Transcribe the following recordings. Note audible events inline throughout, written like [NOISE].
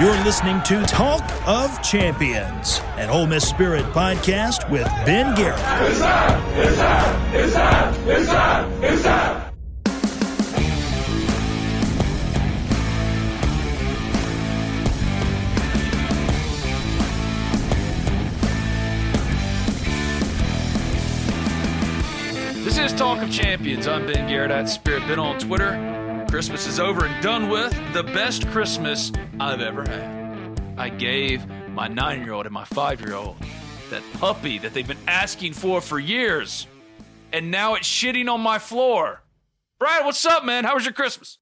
You're listening to Talk of Champions, an Ole Miss Spirit podcast with Ben Garrett. It's! It's! It's! It's! It's! This is Talk of Champions. I'm Ben Garrett at Spirit Ben on Twitter. Christmas is over and done with. The best Christmas I've ever had. I gave my nine year old and my five year old that puppy that they've been asking for for years. And now it's shitting on my floor. Brad, what's up, man? How was your Christmas?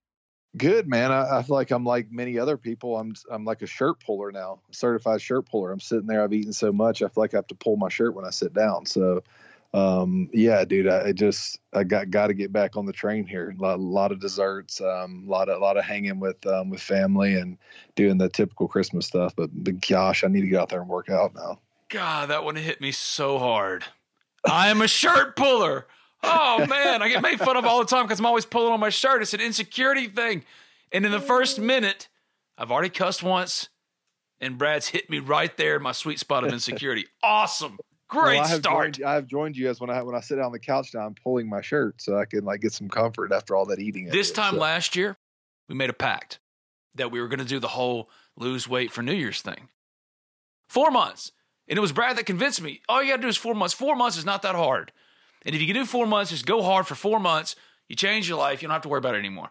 Good man. I, I feel like I'm like many other people. I'm I'm like a shirt puller now, certified shirt puller. I'm sitting there. I've eaten so much. I feel like I have to pull my shirt when I sit down. So, um, yeah, dude. I, I just I got got to get back on the train here. A lot, lot of desserts. Um, a lot of a lot of hanging with um, with family and doing the typical Christmas stuff. But, but gosh, I need to get out there and work out now. God, that one hit me so hard. I am a shirt puller. Oh man, I get made fun of all the time because I'm always pulling on my shirt. It's an insecurity thing. And in the first minute, I've already cussed once, and Brad's hit me right there in my sweet spot of insecurity. Awesome. Great Well, I have start. Joined, I have joined you as when I when I sit down on the couch now. I'm pulling my shirt so I can like get some comfort after all that eating. This time So- last year, we made a pact that we were going to do the whole lose weight for New Year's thing. Four months. And it was Brad that convinced me. All you got to do is four months. Four months is not that hard. And if you can do four months, just go hard for four months. You change your life. You don't have to worry about it anymore.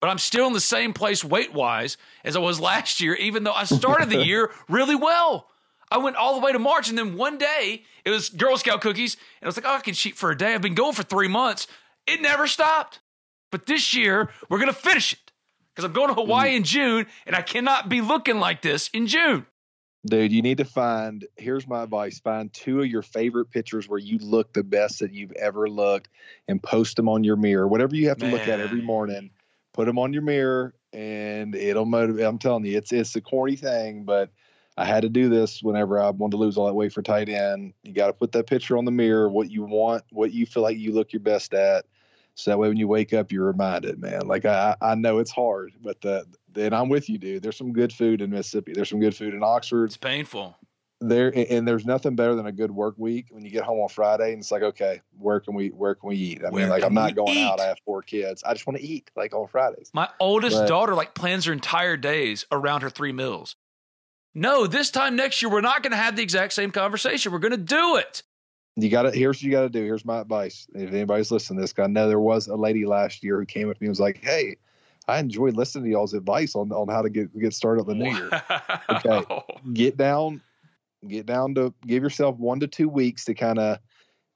But I'm still in the same place weight wise as I was [LAUGHS] last year, even though I started the [LAUGHS] year really well. I went all the way to March, and then one day it was Girl Scout cookies, and I was like, oh, I can cheat for a day. I've been going for three months. It never stopped. But this year, we're going to finish it because I'm going to Hawaii mm. in June, and I cannot be looking like this in June. Dude, you need to find. Here's my advice: find two of your favorite pictures where you look the best that you've ever looked, and post them on your mirror. Whatever you have to look at every morning, put them on your mirror, and it'll motivate. I'm telling you, it's it's a corny thing, but I had to do this whenever I wanted to lose all that weight for tight end. You got to put that picture on the mirror, what you want, what you feel like you look your best at. So that way, when you wake up, you're reminded, man. Like I, I know it's hard, but the, and I'm with you, dude. There's some good food in Mississippi. There's some good food in Oxford It's painful. there and- there's nothing better than a good work week when you get home on Friday and it's like, okay, where can we where can we eat? I Where mean, like I'm not going out. I have four kids. I just want to eat like on Fridays. My oldest But- daughter like plans her entire days around her three meals. No, this time next year we're not going to have the exact same conversation. We're going to do it. You got to here's what you got to do. Here's my advice. If anybody's listening to this, I know there was a lady last year who came up to me and was like, "Hey, I enjoyed listening to y'all's advice on on how to get get started on the new year. Okay. [LAUGHS] get down get down to give yourself one to two weeks to kind of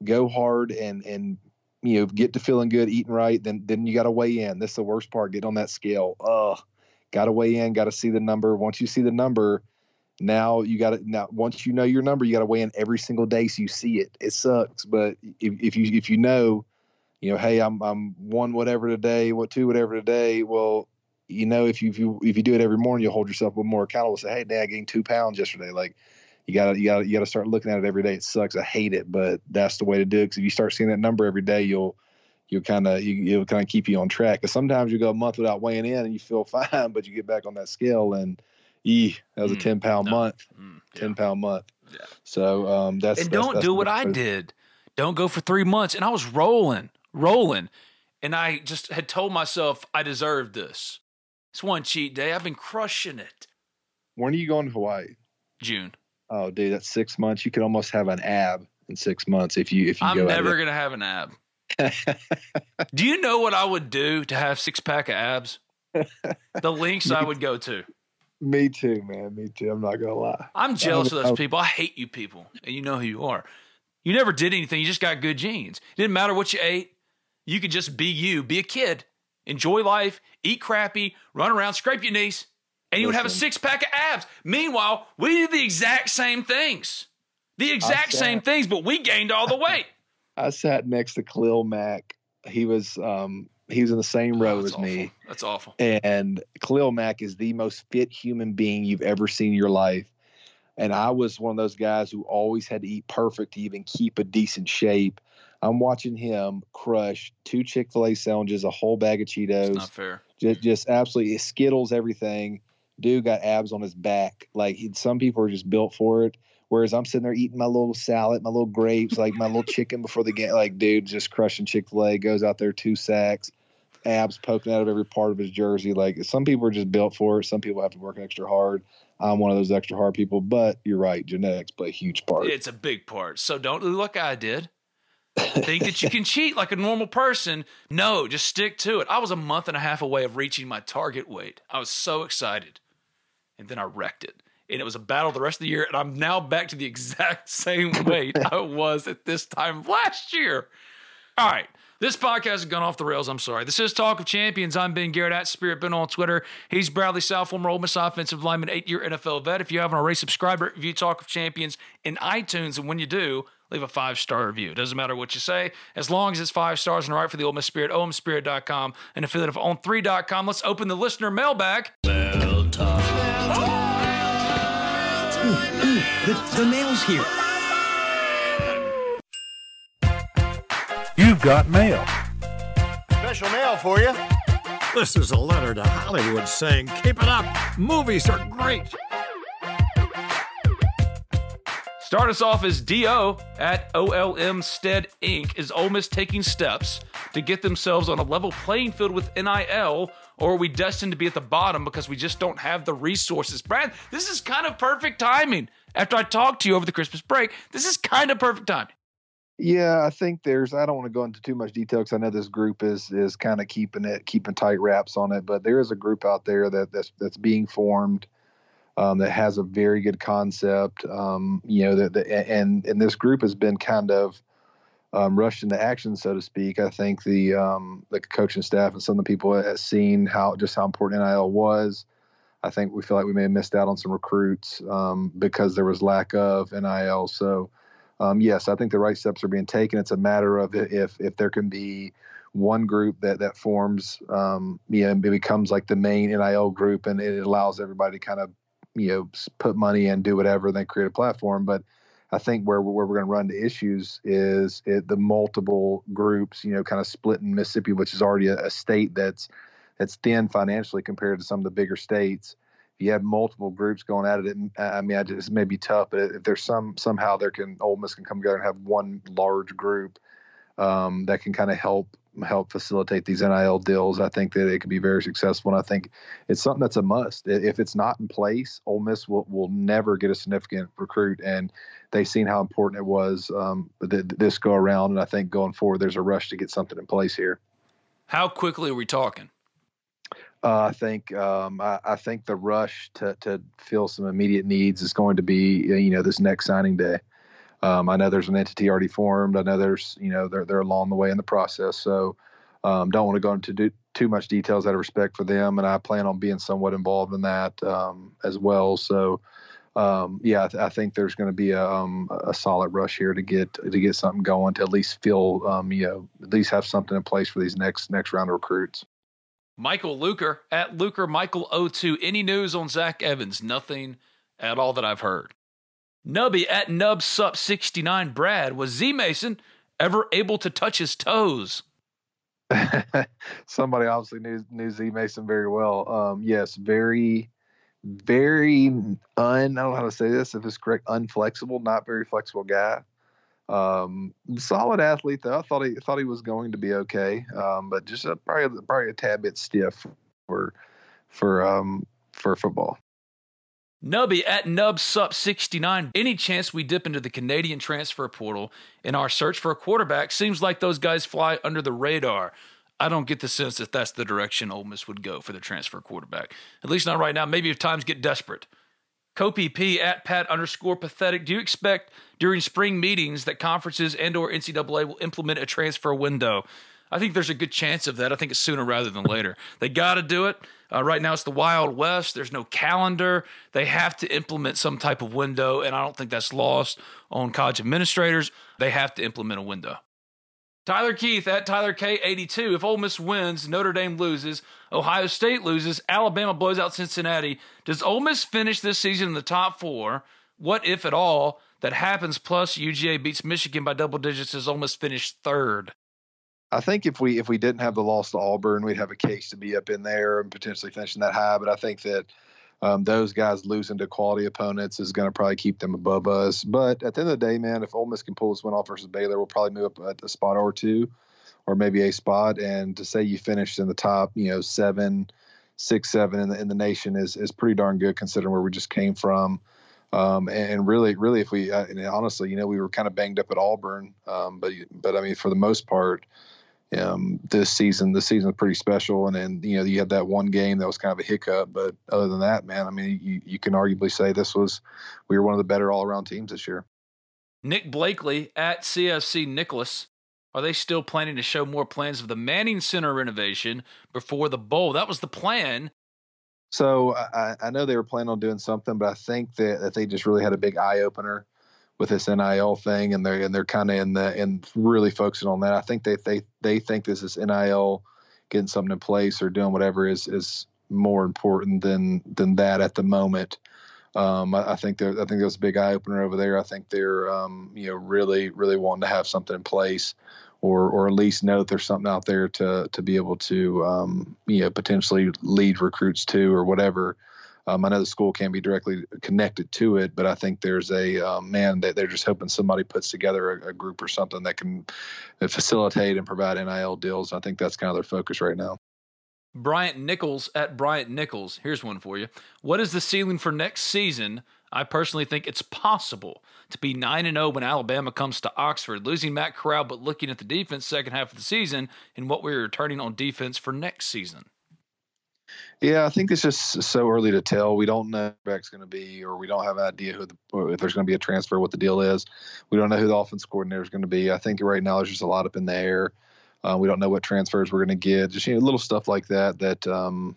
go hard and and you know get to feeling good eating right then then you got to weigh in this is the worst part get on that scale oh got to weigh in got to see the number once you see the number now you got to now once you know your number you got to weigh in every single day so you see it it sucks but if, if you if you know you know hey i'm i'm one whatever today what two whatever today well you know, if you if you if you do it every morning, you'll hold yourself a little more accountable. Say, hey, Dad, I gained two pounds yesterday. Like, you gotta you gotta you gotta start looking at it every day. It sucks. I hate it, but that's the way to do it. Because if you start seeing that number every day, you'll you'll kind of you, it'll kind of keep you on track. Because sometimes you go a month without weighing in and you feel [LAUGHS] fine, but you get back on that scale and, ee, that was a Mm, ten pound no. month, Mm, yeah. ten pound month. Yeah. So um, that's and that's- don't that's do the what I did. Don't go for three months. And I was rolling, rolling. And I just had told myself I deserved this. It's one cheat day. I've been crushing it. When are you going to Hawaii? June. Oh, dude, that's six months. You could almost have an ab in six months if you if you I'm go. never to have an ab. [LAUGHS] Do you know what I would do to have six pack of abs? The links I would go to. Me too, man. Me too. I'm not gonna lie. I'm jealous of those people. I hate you people, and you know who you are. You never did anything. You just got good genes. It didn't matter what you ate. You could just be you, be a kid, enjoy life, eat crappy, run around, scrape your knees, and you would have a six pack of abs. Meanwhile, we did the exact same things, the exact sat- same things, but we gained all the weight. [LAUGHS] I sat next to Khalil Mack. He was um he was in the same row Oh, as me. That's awful. And Khalil Mack is the most fit human being you've ever seen in your life. And I was one of those guys who always had to eat perfect to even keep a decent shape. I'm watching him crush two Chick fil A sandwiches, a whole bag of Cheetos. It's not fair. just, just absolutely Skittles, everything. Dude got abs on his back. Like he, some people are just built for it. Whereas I'm sitting there eating my little salad, my little grapes, like my little chicken before the game. Like, dude, just crushing Chick fil A, goes out there, two sacks, abs poking out of every part of his jersey. Like, some people are just built for it. Some people have to work extra hard. I'm one of those extra hard people, but you're right. Genetics play a huge part. It's a big part. So don't do like I did. Think that you can [LAUGHS] cheat like a normal person. No, just stick to it. I was a month and a half away of reaching my target weight. I was so excited. And then I wrecked it. And it was a battle the rest of the year. And I'm now back to the [LAUGHS] exact same weight I was at this time last year. All right. This podcast has gone off the rails. I'm sorry. This is Talk of Champions. I'm Ben Garrett at Spirit Ben on Twitter. He's Bradley Sowell, former Ole Miss offensive lineman, eight year NFL vet. If you haven't already subscribed, rate, review Talk of Champions in iTunes. And when you do, leave a five star review. It doesn't matter what you say, as long as it's five stars and right for the Ole Miss Spirit, omspirit.com, and affiliate of on3.com. Let's open the listener mailbag. The, the mail's here. You've got mail. Special mail for you. This is a letter to Hollywood saying, keep it up. Movies are great. Start us off as DO at OLM Stead Inc. Is Ole Miss taking steps to get themselves on a level playing field with NIL, or are we destined to be at the bottom because we just don't have the resources? Brad, this is kind of perfect timing. After I talked to you over the Christmas break, this is kind of perfect time. Yeah, I think there's. I don't want to go into too much detail because I know this group is is kind of keeping it, keeping tight wraps on it. But there is a group out there that that's that's being formed um, that has a very good concept. Um, you know, that the, and and this group has been kind of um, rushed into action, so to speak. I think the um, the coaching staff and some of the people have seen how just how important NIL was. I think we feel like we may have missed out on some recruits um, because there was lack of NIL. So um, yes, I think the right steps are being taken. It's a matter of if if there can be one group that that forms, um, you know, it becomes like the main NIL group, and it allows everybody to kind of you know put money in, do whatever, and then create a platform. But I think where where we're going to run into issues is it, the multiple groups, you know, kind of split in Mississippi, which is already a, a state that's that's thin financially compared to some of the bigger states if you have multiple groups going at it, it I mean, I just it may be tough. But if there's some somehow there can Ole Miss can come together and have one large group um, that can kind of help help facilitate these NIL deals, I think that it could be very successful. And I think it's something that's a must. If it's not in place, Ole Miss will will never get a significant recruit. And they've seen how important it was um, th- this go around. And I think going forward, there's a rush to get something in place here. How quickly are we talking? Uh, I think um, I, I think the rush to to fill some immediate needs is going to be uh, you know this next signing day. Um, I know there's an entity already formed. I know there's you know they're they're along the way in the process. So um, don't want to go into do, too much details out of respect for them, and I plan on being somewhat involved in that um, as well. So um, yeah, I, th- I think there's going to be a, um, a solid rush here to get to get something going to at least feel um, you know at least have something in place for these next next round of recruits. Michael Luker at Luker Michael 02. Any news on Zach Evans? Nothing at all that I've heard. Nubby at NubSup69. Brad, was Z Mason ever able to touch his toes? [LAUGHS] Somebody obviously knew knew Z Mason very well. Um, yes, very, very un. I don't know how to say this. If it's correct, unflexible, not very flexible guy. Um, solid athlete though. I thought he thought he was going to be okay, um, but just a, probably probably a tad bit stiff for for um for football. Nubby at NubSup69. Any chance we dip into the Canadian transfer portal in our search for a quarterback? Seems like those guys fly under the radar. I don't get the sense that that's the direction Ole Miss would go for the transfer quarterback. At least not right now. Maybe if times get desperate. Kopi P at Pat underscore pathetic. Do you expect during spring meetings that conferences and or NCAA will implement a transfer window? I think there's a good chance of that. I think it's sooner rather than later. They got to do it. Uh, right now, it's the Wild West. There's no calendar. They have to implement some type of window, and I don't think that's lost on college administrators. They have to implement a window. Tyler Keith at Tyler K82. If Ole Miss wins, Notre Dame loses, Ohio State loses, Alabama blows out Cincinnati. Does Ole Miss finish this season in the top four? What, if at all, that happens? Plus, UGA beats Michigan by double digits as Ole Miss finish third. I think if we if we didn't have the loss to Auburn, we'd have a case to be up in there and potentially finishing that high. But I think that um, those guys losing to quality opponents is going to probably keep them above us. But at the end of the day, man, if Ole Miss can pull this one off versus Baylor, we'll probably move up a, a spot or two, or maybe a spot. And to say you finished in the top, you know, seven, six, seven in the in the nation is is pretty darn good considering where we just came from. Um, and really, really, if we uh, honestly, you know, we were kind of banged up at Auburn, um, but but I mean, for the most part, um, this season. This season was pretty special, and then you know you had that one game that was kind of a hiccup, but other than that, man, I mean, you, you can arguably say this was we were one of the better all around teams this year. Nick Blakely at CFC Nicholas. Are they still planning to show more plans of the Manning Center renovation before the bowl? That was the plan. So I, I know they were planning on doing something, but I think that, that they just really had a big eye opener with this NIL thing, and they're and they're kind of in the and really focusing on that. I think they they they think this is NIL getting something in place or doing whatever is is more important than than that at the moment. Um, I, I, think I think there's a big eye opener over there. I think they're um, you know really really wanting to have something in place. Or, or at least know that there's something out there to to be able to um, you know potentially lead recruits to or whatever um, I know the school can't be directly connected to it, but I think there's a um, man that they're just hoping somebody puts together a, a, group or something that can facilitate and provide NIL deals. I think that's kind of their focus right now. Bryant Nichols at Bryant Nichols. Here's one for you. What is the ceiling for next season? I personally think it's possible to be 9 and 0 when Alabama comes to Oxford, losing Matt Corral, but looking at the defense second half of the season and what we're returning on defense for next season. Yeah, I think it's just so early to tell. We don't know who going to be, or we don't have an idea who the, if there's going to be a transfer, what the deal is. We don't know who the offense coordinator is going to be. I think right now there's just a lot up in the air. Uh, we don't know what transfers we're going to get. Just you know, little stuff like that. That um,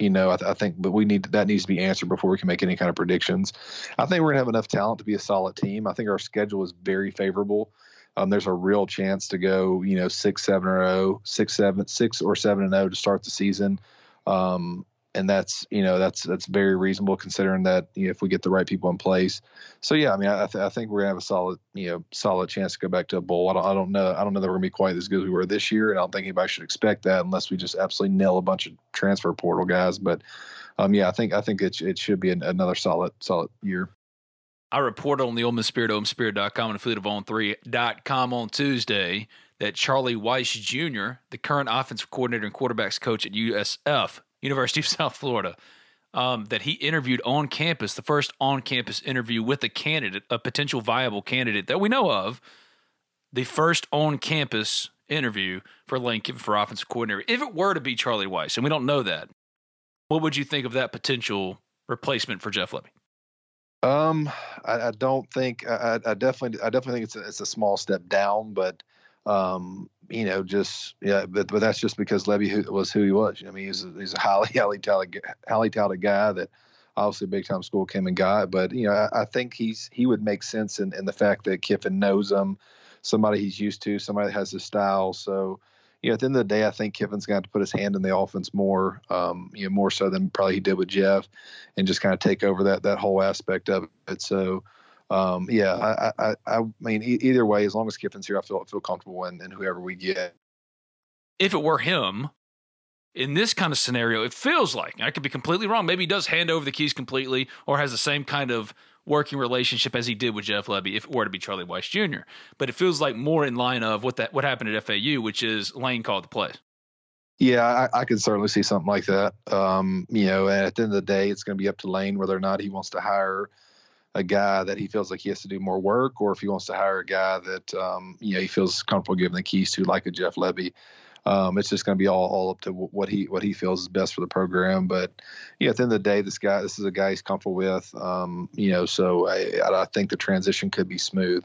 you know, I, th- I, think, but we need that needs to be answered before we can make any kind of predictions. I think we're going to have enough talent to be a solid team. I think our schedule is very favorable. Um, there's a real chance to go, you know, six, seven or oh, six, seven, six or seven and oh to start the season. Um, and that's you know that's that's very reasonable considering that you know, if we get the right people in place. So yeah, I mean I, th- I think we're gonna have a solid you know solid chance to go back to a bowl. I don't, I don't know I don't know that we're gonna be quite as good as we were this year, and I don't think anybody should expect that unless we just absolutely nail a bunch of transfer portal guys. But um, yeah, I think I think it it should be an, another solid solid year. I reported on the Ole Miss Spirit, OleMissSpirit.com, and affiliate of On3.com on Tuesday that Charlie Weis Jr., the current offensive coordinator and quarterbacks coach at USF, University of [LAUGHS] South Florida, um, that he interviewed on campus, the first on campus interview with a candidate, a potential viable candidate that we know of, the first on campus interview for Kiffin for offensive coordinator. If it were to be Charlie Weis, and we don't know that, what would you think of that potential replacement for Jeff Lebby? Um, I, I don't think I, I, definitely I definitely think it's a, it's a small step down, but um, you know, just yeah, but but that's just because Lebby was who he was. I mean, he's a, he's a highly [LAUGHS] highly talented highly talented guy that obviously big time school came and got. But you know, I, I, think he's he would make sense in, in the fact that Kiffin knows him, somebody he's used to, somebody that has his style. So you know, at the end of the day, I think Kiffin's going to, to put his hand in the offense more, um, you know, more so than probably he did with Jeff, and just kind of take over that that whole aspect of it. So um, yeah, I, I, I mean, e- either way, as long as Kiffin's here, I feel feel comfortable in, in whoever we get. If it were him, in this kind of scenario, it feels like I could be completely wrong. Maybe he does hand over the keys completely, or has the same kind of working relationship as he did with Jeff Lebby if it were to be Charlie Weis Jr. But it feels like more in line of what that what happened at FAU, which is Lane called the play. Yeah, I, I could certainly see something like that. Um, you know, and at the end of the day, it's going to be up to Lane whether or not he wants to hire a guy that he feels like he has to do more work, or if he wants to hire a guy that um, you know he feels comfortable giving the keys to, like a Jeff Lebby. Um, it's just going to be all, all up to what he what he feels is best for the program. But yeah, at the end of the day, this guy this is a guy he's comfortable with. Um, you know, so I, I think the transition could be smooth.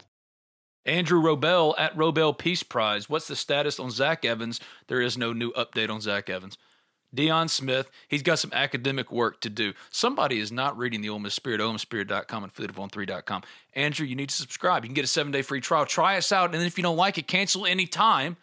Andrew Robel at Robel Peace Prize. What's the status on Zach Evans? There is no new update on Zach Evans. Deion Smith, he's got some academic work to do. Somebody is not reading the Ole Miss Spirit, OleMissSpirit.com and FleetOfOn3.com. Andrew, you need to subscribe. You can get a seven day free trial. Try us out, and then if you don't like it, cancel any time.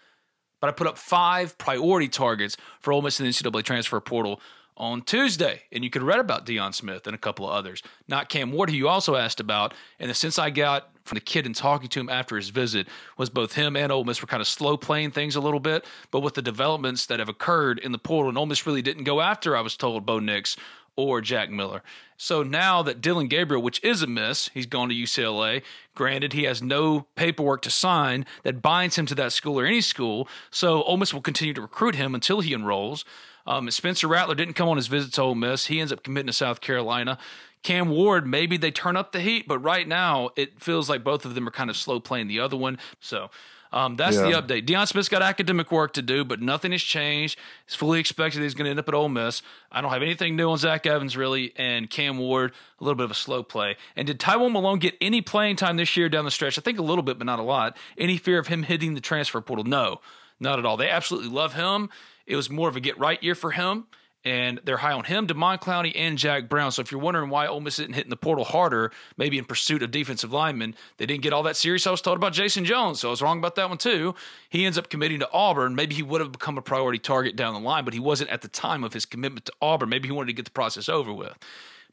But I put up five priority targets for Ole Miss in the NCAA transfer portal on Tuesday, and you could read about Deion Smith and a couple of others. Not Cam Ward, who you also asked about. And the sense I got from the kid and talking to him after his visit was both him and Ole Miss were kind of slow playing things a little bit. But with the developments that have occurred in the portal, and Ole Miss really didn't go after, I was told, Bo Nix or Jack Miller. So now that Dillon Gabriel, which is a miss, he's gone to UCLA. Granted, he has no paperwork to sign that binds him to that school or any school. So Ole Miss will continue to recruit him until he enrolls. Um, Spencer Rattler didn't come on his visit to Ole Miss. He ends up committing to South Carolina. Cam Ward, maybe they turn up the heat, but right now it feels like both of them are kind of slow playing the other one. So um, that's yeah. the update. Deion Smith's got academic work to do, but nothing has changed. It's fully expected he's going to end up at Ole Miss. I don't have anything new on Zach Evans really, and Cam Ward a little bit of a slow play. And did Tywone Malone get any playing time this year down the stretch? I think a little bit, but not a lot. Any fear of him hitting the transfer portal? No, not at all. They absolutely love him. It was more of a get right year for him, and they're high on him, Demond Clowney, and Jack Brown. So if you're wondering why Ole Miss isn't hitting the portal harder, maybe in pursuit of defensive linemen, they didn't get all that serious. I was told about Jason Jones, so I was wrong about that one too. He ends up committing to Auburn. Maybe he would have become a priority target down the line, but he wasn't at the time of his commitment to Auburn. Maybe he wanted to get the process over with.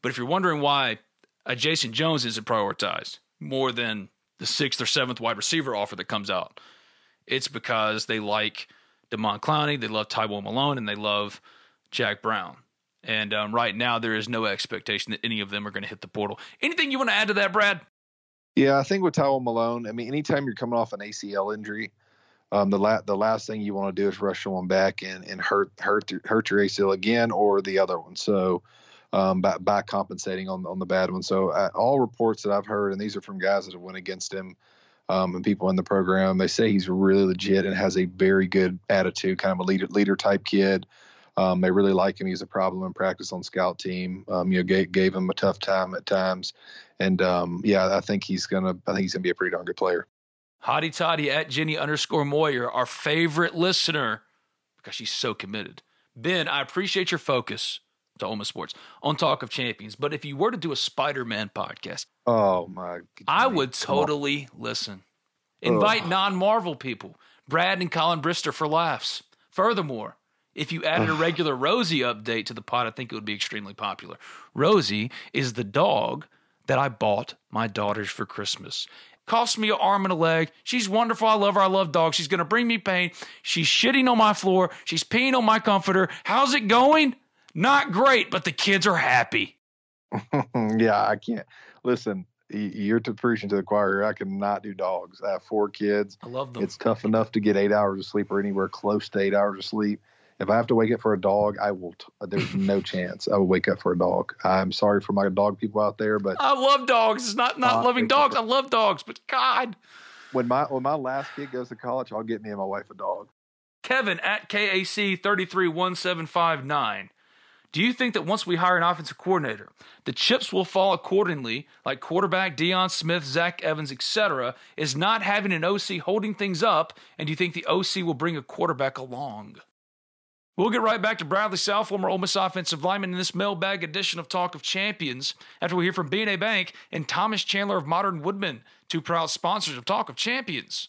But if you're wondering why a Jason Jones isn't prioritized more than the sixth or seventh wide receiver offer that comes out, it's because they like – Demond Clowney, they love Tywone Malone, and they love Jack Brown. And um, right now, there is no expectation that any of them are going to hit the portal. Anything you want to add to that, Brad? Yeah, I think with Tywone Malone, I mean, anytime you're coming off an ACL injury, um, the la- the last thing you want to do is rush someone back and, and hurt hurt hurt your ACL again or the other one. So um, by, by compensating on on the bad one. So uh, all reports that I've heard, and these are from guys that have went against him, um, and people in the program. They say he's really legit and has a very good attitude, kind of a leader leader type kid. Um, they really like him. He's a problem in practice on scout team. Um, you know, gave, gave him a tough time at times, and um, yeah, I think he's gonna. I think he's gonna be a pretty darn good player. Hottie Toddy at Jenny underscore Moyer, our favorite listener, because she's so committed. Ben, I appreciate your focus to Ole Miss Sports on Talk of Champions. But if you were to do a Spider Man podcast, oh my, I would totally listen. Invite non Marvel people, Brad and Colin Brister for laughs. Furthermore, if you added a regular Rosie update to the pod, I think it would be extremely popular. Rosie is the dog that I bought my daughters for Christmas. Cost me an arm and a leg. She's wonderful. I love her. I love dogs. She's going to bring me pain. She's shitting on my floor. She's peeing on my comforter. How's it going? Not great, but the kids are happy. [LAUGHS] yeah, I can't. Listen, you're to preaching to the choir. I cannot do dogs. I have four kids. I love them. It's tough enough to get eight hours of sleep or anywhere close to eight hours of sleep. If I have to wake up for a dog, I will. T- there's [LAUGHS] no chance I will wake up for a dog. I'm sorry for my dog people out there, but I love dogs. It's not not uh, loving dogs. I love dogs, but God, when my when my last kid goes to college, I'll get me and my wife a dog. Kevin at KAC thirty three one seven five nine. Do you think that once we hire an offensive coordinator, the chips will fall accordingly, like quarterback Deion Smith, Zach Evans, etc., is not having an OC holding things up, and do you think the OC will bring a quarterback along? We'll get right back to Bradley Sowell, former Ole Miss offensive lineman, in this mailbag edition of Talk of Champions after we hear from BNA Bank and Thomas Chandler of Modern Woodmen, two proud sponsors of Talk of Champions.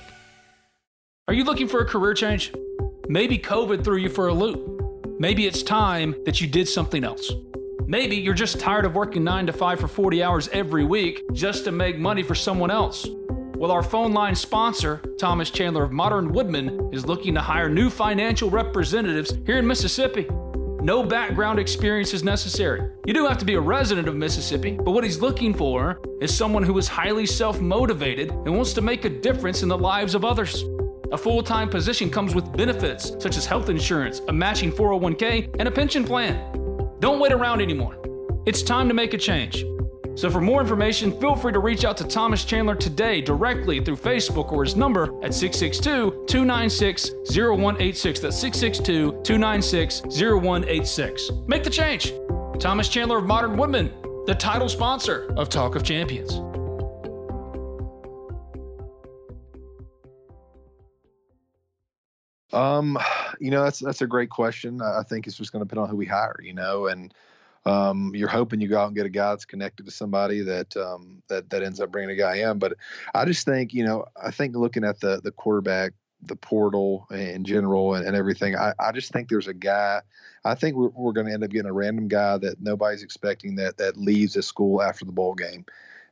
Are you looking for a career change? Maybe COVID threw you for a loop. Maybe it's time that you did something else. Maybe you're just tired of working 9 to 5 for 40 hours every week just to make money for someone else. Well, our phone line sponsor, Thomas Chandler of Modern Woodmen, is looking to hire new financial representatives here in Mississippi. No background experience is necessary. You do have to be a resident of Mississippi, but what he's looking for is someone who is highly self motivated and wants to make a difference in the lives of others. A full time position comes with benefits such as health insurance, a matching 401k, and a pension plan. Don't wait around anymore. It's time to make a change. So, for more information, feel free to reach out to Thomas Chandler today directly through Facebook or his number at 662 296 0186. That's 662 296 0186. Make the change. Thomas Chandler of Modern Woodmen, the title sponsor of Talk of Champions. Um, you know, that's that's a great question. I think it's just going to depend on who we hire. You know, and um, you're hoping you go out and get a guy that's connected to somebody that um, that that ends up bringing a guy in. But I just think, you know, I think looking at the the quarterback, the portal in general, and, and everything, I, I just think there's a guy. I think we're, we're going to end up getting a random guy that nobody's expecting that that leaves the school after the bowl game,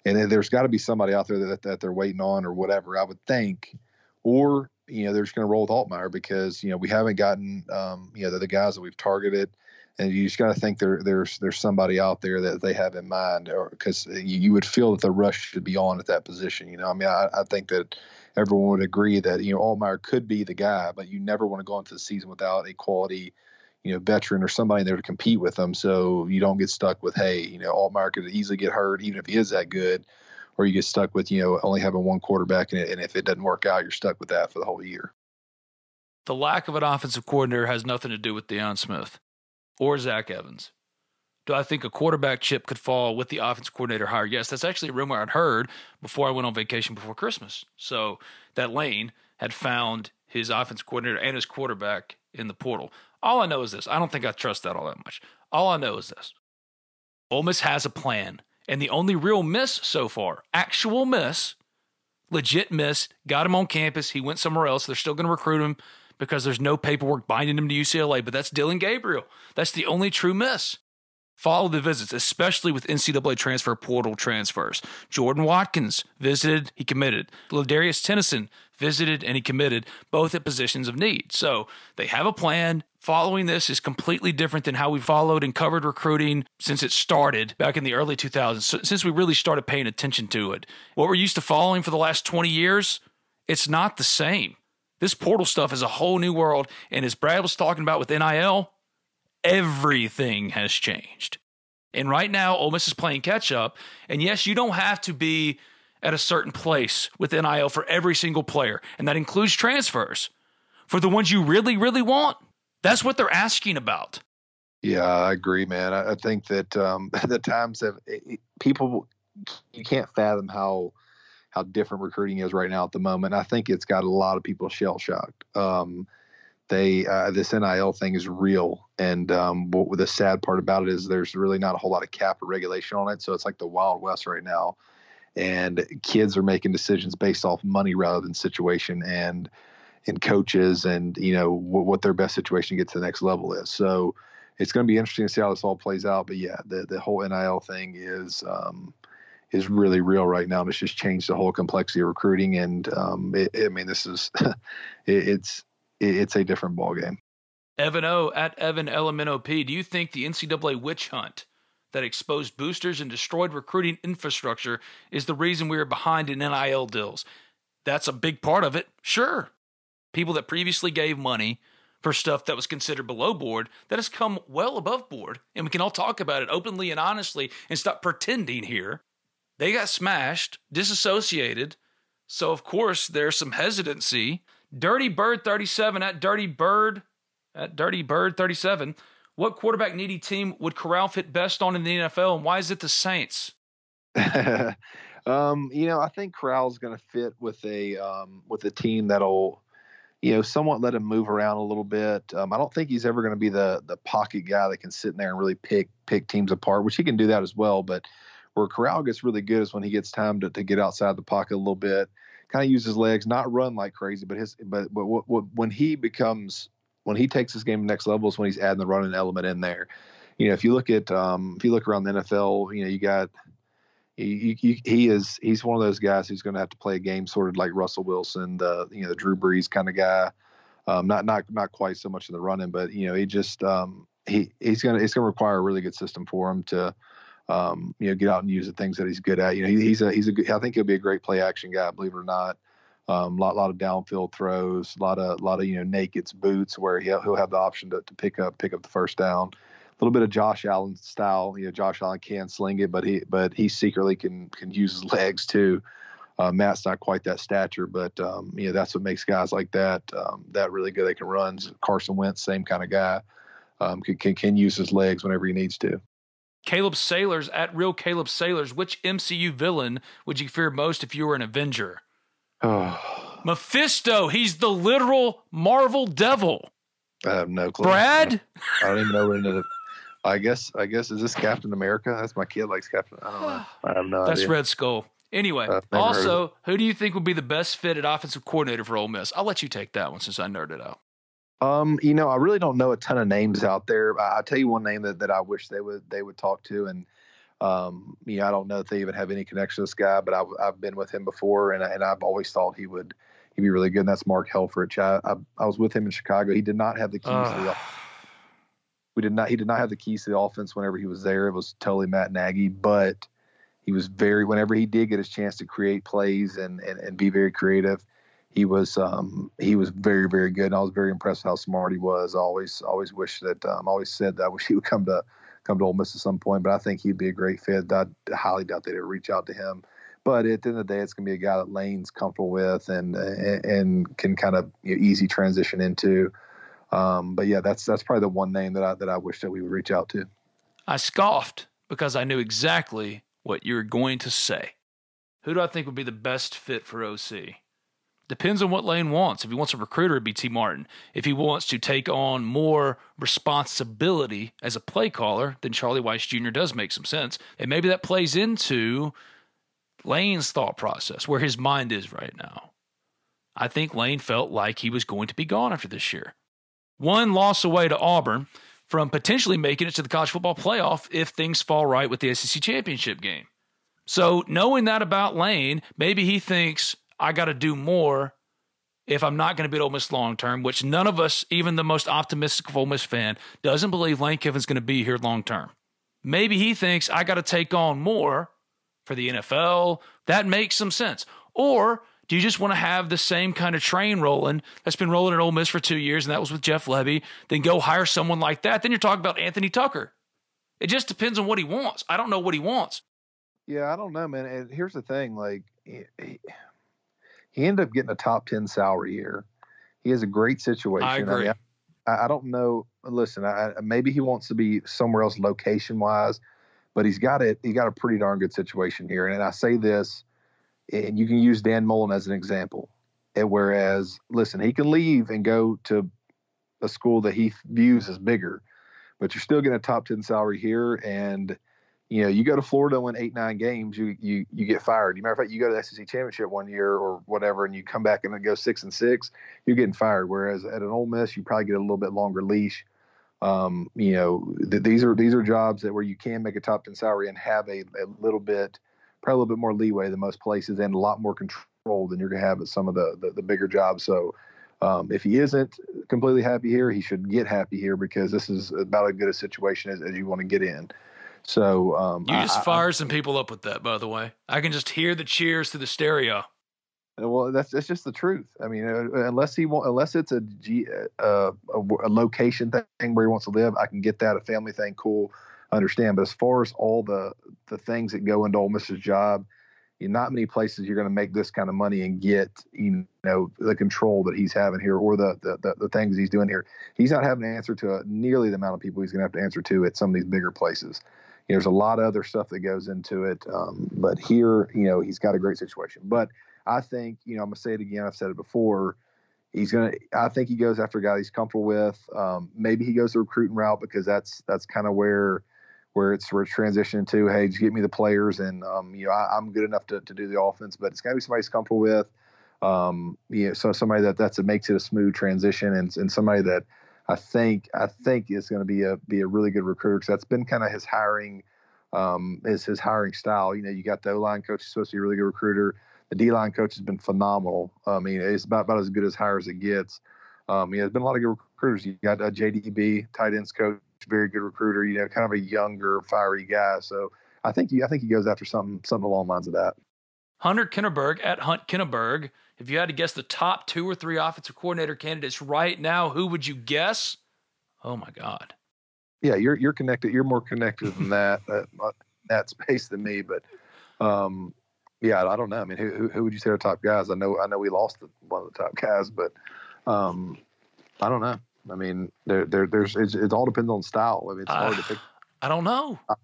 and there's got to be somebody out there that that they're waiting on or whatever. I would think, or you know they're just going to roll with Altmyer because you know we haven't gotten um, you know the, the guys that we've targeted, and you just got to think there there's there's somebody out there that they have in mind, or because you, you, would feel that the rush should be on at that position. You know, I mean, I, I think that everyone would agree that you know Altmyer could be the guy, but you never want to go into the season without a quality you know, veteran or somebody there to compete with them. So you don't get stuck with, hey, you know, Altmyer could easily get hurt, even if he is that good or you get stuck with you know only having one quarterback, and, and if it doesn't work out, you're stuck with that for the whole year. The lack of an offensive coordinator has nothing to do with Deion Smith or Zach Evans. Do I think a quarterback chip could fall with the offensive coordinator hire? Yes, that's actually a rumor I'd heard before I went on vacation before Christmas. So that Lane had found his offensive coordinator and his quarterback in the portal. All I know is this. I don't think I trust that all that much. All I know is this. Ole Miss has a plan. And the only real miss so far, actual miss, legit miss, got him on campus. He went somewhere else. They're still going to recruit him because there's no paperwork binding him to UCLA, but that's Dillon Gabriel. That's the only true miss. Follow the visits, especially with NCAA transfer portal transfers. Jordan Watkins visited, he committed. Ladarius Tennison visited and he committed, both at positions of need. So they have a plan. Following this is completely different than how we followed and covered recruiting since it started back in the early 2000s, since we really started paying attention to it. What we're used to following for the last 20 years, it's not the same. This portal stuff is a whole new world. And as Brad was talking about with NIL, everything has changed. And right now, Ole Miss is playing catch up. And yes, you don't have to be at a certain place with NIL for every single player, and that includes transfers. For the ones you really, really want, that's what they're asking about. Yeah, I agree, man. I, think that um, [LAUGHS] the times have people you can't fathom how how different recruiting is right now at the moment. I think it's got a lot of people shell shocked. Um, they uh, this NIL thing is real, and um, what the sad part about it is there's really not a whole lot of cap or regulation on it, so it's like the wild west right now and kids are making decisions based off money rather than situation and and coaches and you know w- what their best situation to get to the next level is. So it's going to be interesting to see how this all plays out. But yeah, the the whole NIL thing is um, is really real right now, and it's just changed the whole complexity of recruiting. And um, it, I mean, this is [LAUGHS] it, it's it, it's a different ballgame. Evan O at Evan LMNOP. Do you think the NCAA witch hunt that exposed boosters and destroyed recruiting infrastructure is the reason we are behind in NIL deals. That's a big part of it, sure. People that previously gave money for stuff that was considered below board that has come well above board, and we can all talk about it openly and honestly and stop pretending here. They got smashed, disassociated, so of course there's some hesitancy. Dirty Bird 37 at Dirty Bird at Dirty Bird 37 what quarterback needy team would Corral fit best on in the NFL, and why is it the Saints? [LAUGHS] um, you know, I think Corral's going to fit with a um, with a team that'll, you know, somewhat let him move around a little bit. Um, I don't think he's ever going to be the the pocket guy that can sit in there and really pick pick teams apart, which he can do that as well. But where Corral gets really good is when he gets time to, to get outside the pocket a little bit, kind of use his legs, not run like crazy, but his but but what, what, when he becomes when he takes his game to next level is when he's adding the running element in there. You know, if you look at um, if you look around the NFL, you know, you got he, he, he is he's one of those guys who's going to have to play a game sort of like Russell Wilson, the you know the Drew Brees kind of guy. Um, not not not quite so much in the running, but you know he just um, he he's gonna it's gonna require a really good system for him to um, you know get out and use the things that he's good at. You know, he, he's a he's a good, I think he'll be a great play action guy, believe it or not. Um, lot lot of downfield throws, a lot of lot of you know nakeds boots where he'll he'll have the option to, to pick up pick up the first down. A little bit of Josh Allen style. You know, Josh Allen can sling it, but he but he secretly can can use his legs too. Uh, Matt's not quite that stature, but um, you know that's what makes guys like that um, that really good. They can run. Carson Wentz, same kind of guy, um, can, can can use his legs whenever he needs to. Caleb Sailors at real Caleb Sailors. Which MCU villain would you fear most if you were an Avenger? Oh, Mephisto. He's the literal Marvel devil. I have no clue. Brad. I don't even know into. I guess I guess is this Captain America? That's my kid likes Captain. I don't know. [SIGHS] I have no idea. That's idea. Red Skull. Anyway, Uh, never heard of also, who do you think would be the best fitted offensive coordinator for Ole Miss? I'll let you take that one since I nerded out. Um, you know, I really don't know a ton of names out there. I, I'll tell you one name that, that I wish they would they would talk to, and um, you know, I don't know if they even have any connection to this guy, but I've I've been with him before, and and I've always thought he would he'd be really good. And that's Mark Helfrich. I, I I was with him in Chicago. He did not have the keys to the we did not he did not have the keys to the offense whenever he was there. It was totally Matt Nagy, but he was very whenever he did get his chance to create plays and and, and be very creative, he was um he was very very good. And I was very impressed how smart he was. I always always wish that um always said that I wish [LAUGHS] he would come to come to Ole Miss at some point, but I think he'd be a great fit. I highly doubt they'd reach out to him. But at the end of the day, it's going to be a guy that Lane's comfortable with and and, and can kind of you know, easy transition into. Um, but yeah, that's that's probably the one name that I that I wish that we would reach out to. I scoffed because I knew exactly what you were going to say. Who do I think would be the best fit for OC? Depends on what Lane wants. If he wants a recruiter, it'd be T. Martin. If he wants to take on more responsibility as a play caller, then Charlie Weis Jr. does make some sense. And maybe that plays into Lane's thought process, where his mind is right now. I think Lane felt like he was going to be gone after this year. One loss away to Auburn from potentially making it to the college football playoff if things fall right with the SEC championship game. So, knowing that about Lane, maybe he thinks I got to do more if I'm not going to be at Ole Miss long term, which none of us, even the most optimistic Ole Miss fan, doesn't believe Lane Kiffin's going to be here long term. Maybe he thinks I got to take on more for the NFL. That makes some sense. Or do you just want to have the same kind of train rolling that's been rolling at Ole Miss for two years, and that was with Jeff Lebby? Then go hire someone like that. Then you're talking about Anthony Tucker. It just depends on what he wants. I don't know what he wants. Yeah, I don't know, man. And here's the thing: like he, ended up getting a top ten salary here. He has a great situation. I agree. mean, I, I don't know. Listen, I, I- maybe he wants to be somewhere else location wise, but he's got it. He got a pretty darn good situation here. And I say this, and you can use Dan Mullen as an example. And whereas, listen, he can leave and go to a school that he views as bigger, but you're still getting a top ten salary here, and you know, you go to Florida and win eight, nine games, you you you get fired. You matter of fact, you go to the SEC championship one year or whatever, and you come back and go six and six, you're getting fired. Whereas at an Ole Miss, you probably get a little bit longer leash. Um, you know, th- these are these are jobs that where you can make a top ten salary and have a, a little bit, probably a little bit more leeway than most places, and a lot more control than you're gonna have at some of the the, the bigger jobs. So. Um, if he isn't completely happy here, he should get happy here because this is about as good a situation as, as you want to get in. So um, You I- just I- some people up with that, by the way. I can just hear the cheers through the stereo. Well, that's that's just the truth. I mean, uh, unless he want, unless it's a, G, uh, a a location thing where he wants to live, I can get that a family thing. Cool, understand. But as far as all the the things that go into Ole Miss's job, you not many places you're going to make this kind of money and get you know the control that he's having here or the the, the, the things he's doing here. He's not having to answer to a, nearly the amount of people he's going to have to answer to at some of these bigger places. Know, there's a lot of other stuff that goes into it, um, but here, you know, he's got a great situation. But I think, you know, I'm gonna say it again. I've said it before. He's gonna. I think he goes after a guy he's comfortable with. Um, maybe he goes the recruiting route because that's that's kind of where where it's where it's transitioning to. Hey, just get me the players, and um, you know, I, I'm good enough to, to do the offense, but it's got to be somebody he's comfortable with. Um, you know, so somebody that that's a makes it a smooth transition, and and somebody that I think I think is going to be a be a really good recruiter because that's been kind of his hiring. Um, is his hiring style. You know, you got the O line coach, supposed to be a really good recruiter. The D line coach has been phenomenal. I mean, it's about, about as good as hire as it gets. Um, yeah, there's been a lot of good recruiters. You got a JDB, tight ends coach very good recruiter. You know, kind of a younger, fiery guy. So I think he, I think he goes after something something along the lines of that. Hunter Kinneberg at Hunt Kinneberg. If you had to guess the top two or three offensive coordinator candidates right now, who would you guess? Oh my God. Yeah, you're you're connected. You're more connected than that [LAUGHS] uh, that space than me. But um, yeah, I don't know. I mean, who, who, would you say are top guys? I know I know we lost the, one of the top guys, but um, I don't know. I mean, there there there's it all depends on style. I mean, it's uh, hard to pick. [SIGHS] I don't know. Uh,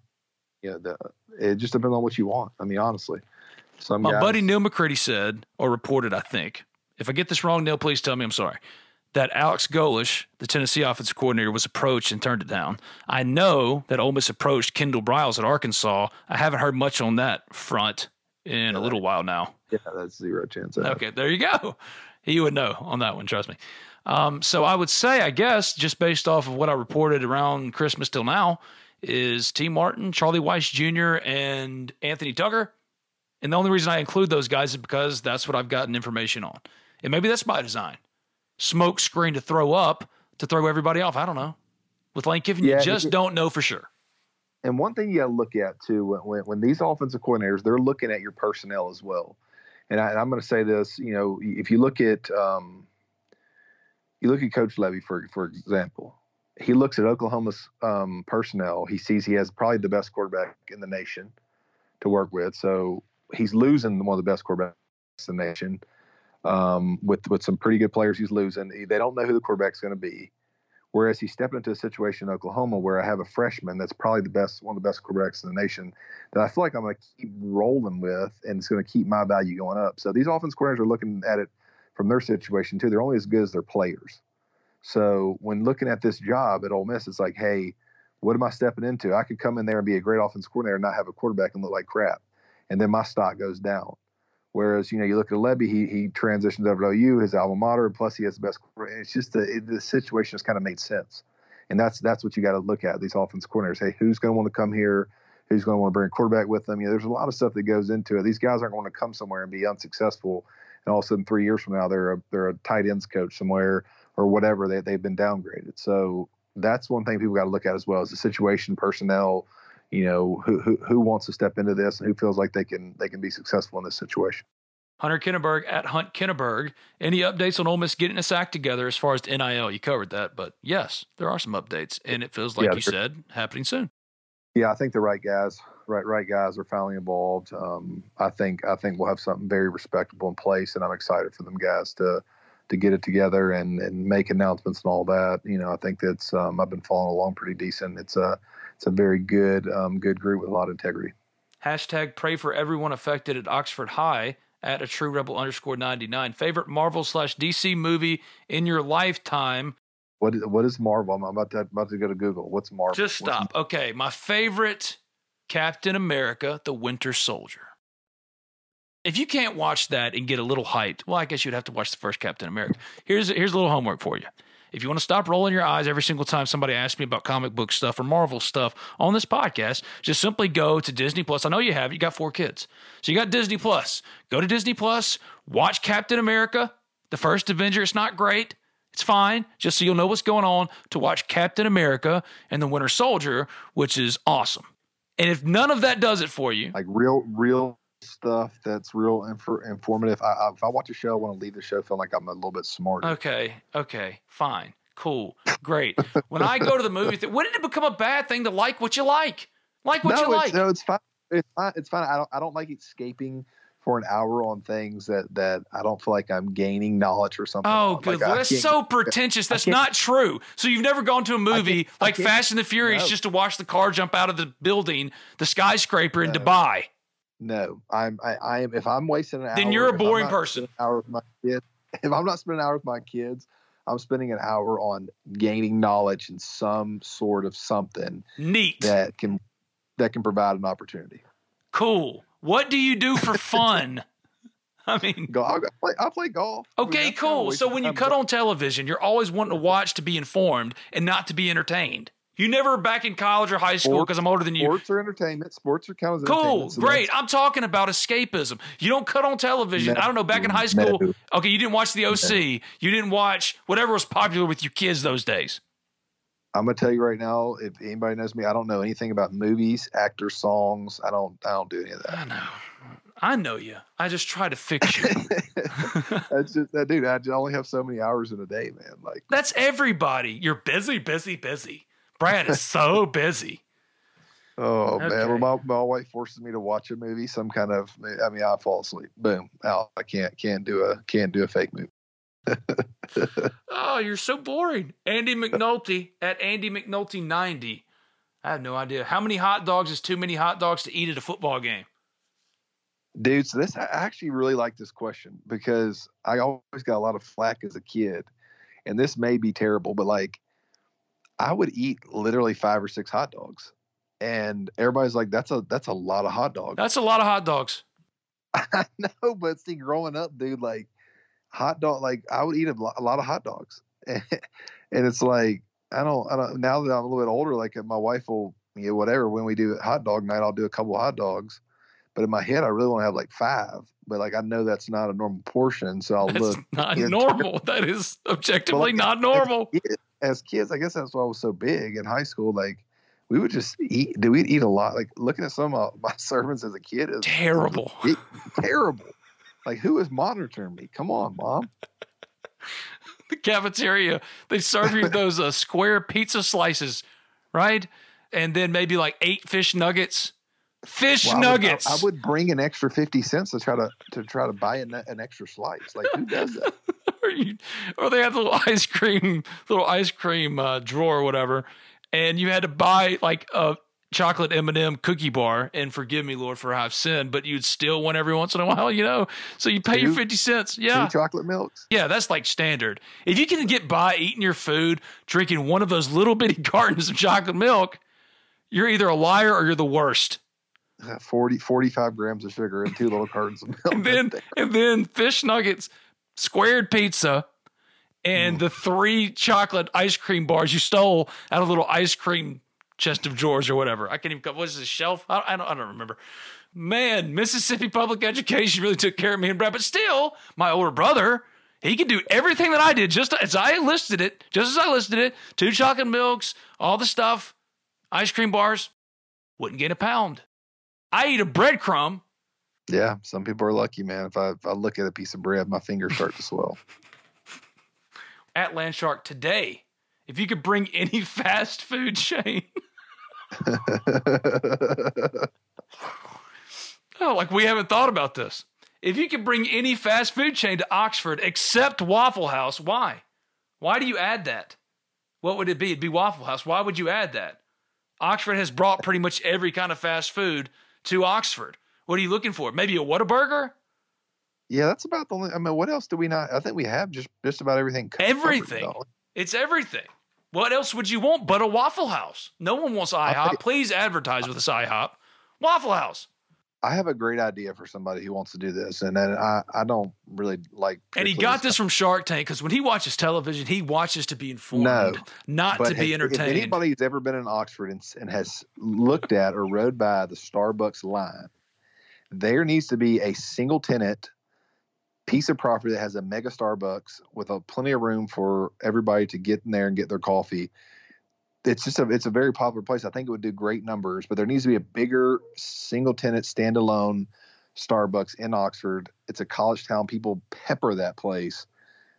yeah, the, it just depends on what you want. I mean, honestly. Some My guys, buddy Neal McCready said, or reported, I think. If I get this wrong, Neal, please tell me I'm sorry. That Alex Golesh, the Tennessee offensive coordinator, was approached and turned it down. I know that Ole Miss approached Kendall Briles at Arkansas. I haven't heard much on that front in yeah, a little while now. Yeah, that's zero chance. Okay, there you go. [LAUGHS] He would know on that one, trust me. Um, so I would say, I guess, just based off of what I reported around Christmas till now, is T. Martin, Charlie Weis Jr., and Anthony Tucker and the only reason I include those guys is because that's what I've gotten information on. And maybe that's by design. Smoke screen to throw up to throw everybody off. I don't know. With Lane Kiffin, yeah, you just don't know for sure. And one thing you got to look at too, when, when these offensive coordinators, they're looking at your personnel as well. And, I, am going to say this, you know, if you look at, um, you look at Coach Lebby for for example, he looks at Oklahoma's um, personnel. He sees he has probably the best quarterback in the nation to work with. So he's losing one of the best quarterbacks in the nation. Um, with with some pretty good players, he's losing. They don't know who the quarterback's going to be. Whereas he's stepping into a situation in Oklahoma where I have a freshman that's probably the best, one of the best quarterbacks in the nation that I feel like I'm going to keep rolling with, and it's going to keep my value going up. So these offense coordinators are looking at it from their situation too. They're only as good as their players. So when looking at this job at Ole Miss, it's like, hey, what am I stepping into? I could come in there and be a great offense coordinator and not have a quarterback and look like crap and then my stock goes down. Whereas you know you look at Lebby, he he transitions over to OU, his alma mater, and plus he has the best. It's just the it, the situation has kind of made sense, and that's that's what you got to look at these offense coordinators. Hey, who's going to want to come here? Who's going to want to bring a quarterback with them? You know, there's a lot of stuff that goes into it. These guys aren't going to come somewhere and be unsuccessful, and all of a sudden three years from now they're a, they're a tight ends coach somewhere or whatever. They they've been downgraded. So that's one thing people got to look at as well is the situation, personnel, you know who, who who wants to step into this and who feels like they can they can be successful in this situation. Hunter Kinneberg at Hunt Kinneberg. Any updates on Ole Miss getting its act together as far as NIL? You covered that, but yes, there are some updates, and it feels like yeah, you said happening soon. Yeah, I think the right guys, right right guys, are finally involved. Um, I think I think we'll have something very respectable in place, and I'm excited for them guys to to get it together and and make announcements and all that. You know, I think that's um, I've been following along pretty decent. It's a it's a very good um, good group with a lot of integrity. Hashtag pray for everyone affected at Oxford High at a true rebel underscore 99. Favorite Marvel slash DC movie in your lifetime? What is, what is Marvel? I'm about to, about to go to Google. What's Marvel? Just stop. What's okay. My favorite Captain America, the Winter Soldier. If you can't watch that and get a little hyped, well, I guess you'd have to watch the first Captain America. Here's, here's a little homework for you. If you want to stop rolling your eyes every single time somebody asks me about comic book stuff or Marvel stuff on this podcast, just simply go to Disney Plus. I know you have, you got four kids. So you got Disney Plus. Go to Disney Plus, watch Captain America, the first Avenger. It's not great. It's fine, just so you'll know what's going on to watch Captain America and the Winter Soldier, which is awesome. And if none of that does it for you, like real, real stuff that's real inf- informative. I, I, if I watch a show, I want to leave the show feeling like I'm a little bit smarter. Okay, okay, fine, cool, great. [LAUGHS] when I go to the movies, when did it become a bad thing to like what you like? Like what no, you like? No, it's fine. It's fine. It's fine. I don't. I don't like escaping for an hour on things that that I don't feel like I'm gaining knowledge or something. Oh, good. Like, That's so [LAUGHS] pretentious. That's not true. So you've never gone to a movie like Fast and the Furious no. just to watch the car jump out of the building, the skyscraper in Dubai. No, I'm. I, I am. If I'm wasting an hour, then you're a boring person. hour with my kids. [LAUGHS] If I'm not spending an hour with my kids, I'm spending an hour on gaining knowledge in some sort of something neat that can that can provide an opportunity. Cool. What do you do for [LAUGHS] fun? I mean, I, play, I play golf. Okay, I mean, cool. So when you cut on television, you're always wanting to watch to be informed and not to be entertained. You never back in college or high school because I'm older than you. Sports or entertainment. Sports are kind of cool. So great. I'm talking about escapism. You don't cut on television. No, I don't know. Back in high school, no. okay, you didn't watch the OC. No. You didn't watch whatever was popular with you kids those days. I'm gonna tell you right now. If anybody knows me, I don't know anything about movies, actors, songs. I don't. I don't do any of that. I know. I know you. I just try to fix you. [LAUGHS] That's just that dude. I only have so many hours in a day, man. Like That's everybody. You're busy, busy, busy. Brad is so busy. Oh Okay. man, well, my, my wife forces me to watch a movie, some kind of. I mean, I fall asleep. Boom, out. I can't can't do a can't do a fake movie. [LAUGHS] Oh, you're so boring. Andy McNulty at Andy McNulty 90. I have no idea. How many hot dogs is too many hot dogs to eat at a football game? Dude, so this I actually really like this question because I always got a lot of flack as a kid, and this may be terrible, but like I would eat literally five or six hot dogs, and everybody's like, "That's a that's a lot of hot dogs." That's a lot of hot dogs. [LAUGHS] I know, but see, growing up, dude, like hot dog, like I would eat a lot, a lot of hot dogs, [LAUGHS] and it's like I don't, I don't. Now that I'm a little bit older, like my wife will, you know, whatever. When we do hot dog night, I'll do a couple hot dogs, but in my head, I really want to have like five. But like I know that's not a normal portion, so I'll That's look. not normal. [LAUGHS] That is objectively like, not normal. Kids, as kids, I guess that's why I was so big in high school. Like we would just eat. Do we eat a lot? Like looking at some of my [LAUGHS] sermons as a kid is Terrible. [LAUGHS] it- terrible. Like who is monitoring me? Come on, mom. [LAUGHS] The cafeteria, they serve you those uh, square pizza slices, right? And then maybe like eight fish nuggets. Fish Well, I would- I- nuggets. I, would bring an extra fifty cents to try to to try to buy an, an extra slice. Like who does that? Or, [LAUGHS] you, or they had the little ice cream, little ice cream uh, drawer or whatever, and you had to buy like a chocolate M and m cookie bar. And forgive me, Lord, for I've sinned, but you'd steal one every once in a while, you know. So you pay your fifty cents, yeah, Two chocolate milks. yeah, that's like standard. If you can get by eating your food, drinking one of those little bitty [LAUGHS] cartons of chocolate milk, you're either a liar or you're the worst. Uh, [LAUGHS] 40, 45 grams of sugar and two little cartons of milk. and then and then fish nuggets, squared pizza, and mm. the three chocolate ice cream bars you stole out of a little ice cream chest of drawers or whatever. I can't even. What is this shelf? I, I don't. I don't remember. Man, Mississippi public education really took care of me and Brad. But still, my older brother, he could do everything that I did, just as I listed it. Just as I listed it, two chocolate milks, all the stuff, ice cream bars, wouldn't get a pound. I eat a breadcrumb yeah, some people are lucky, man. If I if I look at a piece of bread, my fingers start to swell. [LAUGHS] at Landshark today. If you could bring any [LAUGHS] fast food chain, [LAUGHS] oh, like we haven't thought about this. If you could bring any fast food chain to Oxford except Waffle House, why? Why do you add that? What would it be? It'd be Waffle House. Why would you add that? Oxford has brought pretty much every kind of fast food to Oxford. What are you looking for? Maybe a Whataburger? yeah, that's about the only. I mean, what else do we not? I think we have just just about everything. covered, Everything. It's everything. What else would you want but a Waffle House? No one wants IHOP. think- Please advertise with us IHOP. Waffle House. I have a great idea for somebody who wants to do this, and then I I don't really like. And he got this from Shark Tank because when he watches television, he watches to be informed, No, not to be entertained. If anybody who's ever been in Oxford and, and has looked at or rode by the Starbucks line, there needs to be a single tenant piece of property that has a mega Starbucks with a plenty of room for everybody to get in there and get their coffee. It's just a it's a very popular place. I think it would do great numbers, but there needs to be a bigger single tenant standalone Starbucks in Oxford. It's a college town. People pepper that place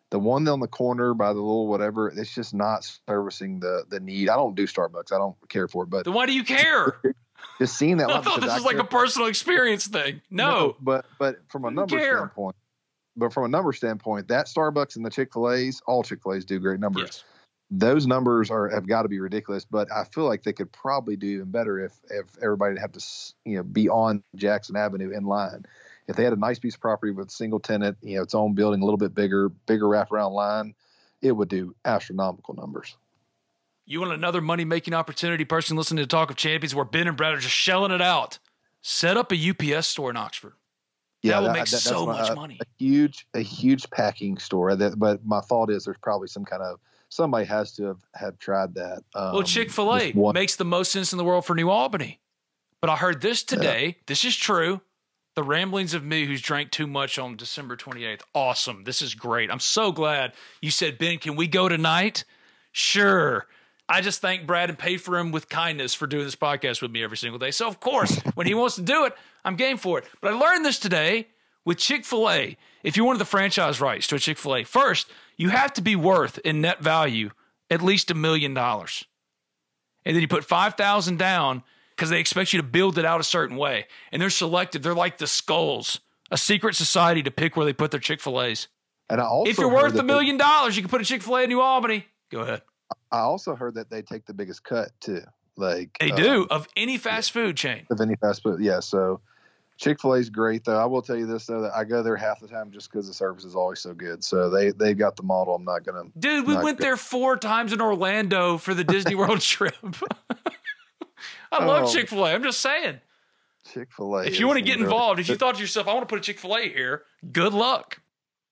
the one on the corner by the little whatever it's just not servicing the the need i don't do starbucks i don't care for it but then why do you care? [LAUGHS] just seeing that [LAUGHS] I thought this was like a personal experience thing. No. but but from a number standpoint but from a number standpoint that starbucks and the chick-fil-a's all chick-fil-a's do great numbers Yes. those numbers are have got to be ridiculous but i feel like they could probably do even better if if everybody had to you know be on jackson avenue in line if they had a nice piece of property with single tenant you know its own building a little bit bigger bigger wraparound line it would do astronomical numbers You want another money making opportunity person listening to Talk of Champions where Ben and Brad are just shelling it out? Set up a UPS store in Oxford. Yeah, that will make that's so much a- money. A huge, a huge packing store. That, but my thought is there's probably some kind of somebody has to have, have tried that. Um, Well, Chick fil A one- makes the most sense in the world for New Albany. But I heard this today. This is true. The ramblings of me who's drank too much on December 28th. Awesome. This is great. I'm so glad you said, Ben, can we go tonight? Sure. I just thank Brad and pay for him with kindness for doing this podcast with me every single day. So, of course, when he wants to do it, I'm game for it. But I learned this today with Chick fil A. If you wanted the franchise rights to a Chick fil A, first, you have to be worth in net value at least a million dollars. And then you put 5000 down because they expect you to build it out a certain way. And they're selective. They're like the skulls, a secret society to pick where they put their Chick fil A's. And I also If you're worth a million dollars, you can put a Chick fil A in New Albany. Go ahead. I also heard that they take the biggest cut too. Like They um, do of any fast food chain. of any fast food. Yeah, so Chick Fil A is great though. I will tell you this though that I go there half the time just because the service is always so good. So they they got the model. I'm not gonna. Dude, we went there four times in Orlando for the Disney [LAUGHS] World trip. [LAUGHS] I love Oh. Chick fil A. I'm just saying. Chick Fil A. If you want to get involved, if you thought to yourself, I want to put a Chick fil A here, good luck.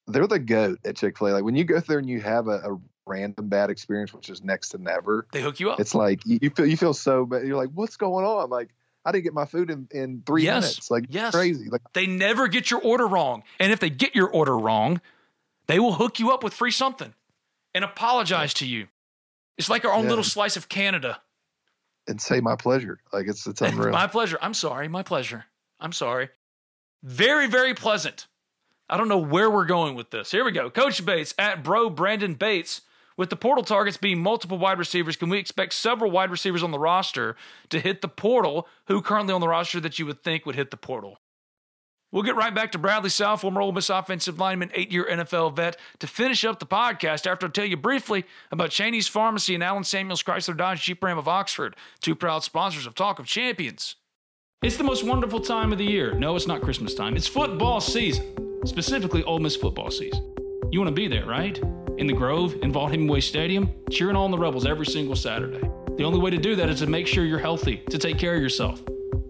they're the goat at Chick Fil A. Like when you go there and you have a, a random bad experience, which is next to never. They hook you up. It's like you, you feel you feel so bad. You're like, what's going on? Like I didn't get my food in in three Yes. minutes. Like Yes. crazy. Like They never get your order wrong. And if they get your order wrong, they will hook you up with free something and apologize to you. It's like our own Yeah. little slice of Canada. and say my pleasure. Like it's it's unreal. my pleasure. I'm sorry. My pleasure. I'm sorry. Very, very pleasant. I don't know where we're going with this. Here we go. Coach Bates at Bro Brandon Bates. With the portal targets being multiple wide receivers, can we expect several wide receivers on the roster to hit the portal? Who currently on the roster that you would think would hit the portal? We'll get right back to Bradley Sowell, former Ole Miss offensive lineman, eight-year NFL vet, to finish up the podcast after I tell you briefly about Cheney's Pharmacy and Allen Samuels Chrysler Dodge Jeep Ram of Oxford, two proud sponsors of Talk of Champions. It's the most wonderful time of the year. No, it's not Christmas time. It's football season, specifically Ole Miss football season. You want to be there, right? In the Grove, in Vaught Hemingway Stadium, cheering on the Rebels every single Saturday. The only way to do that is to make sure you're healthy, to take care of yourself,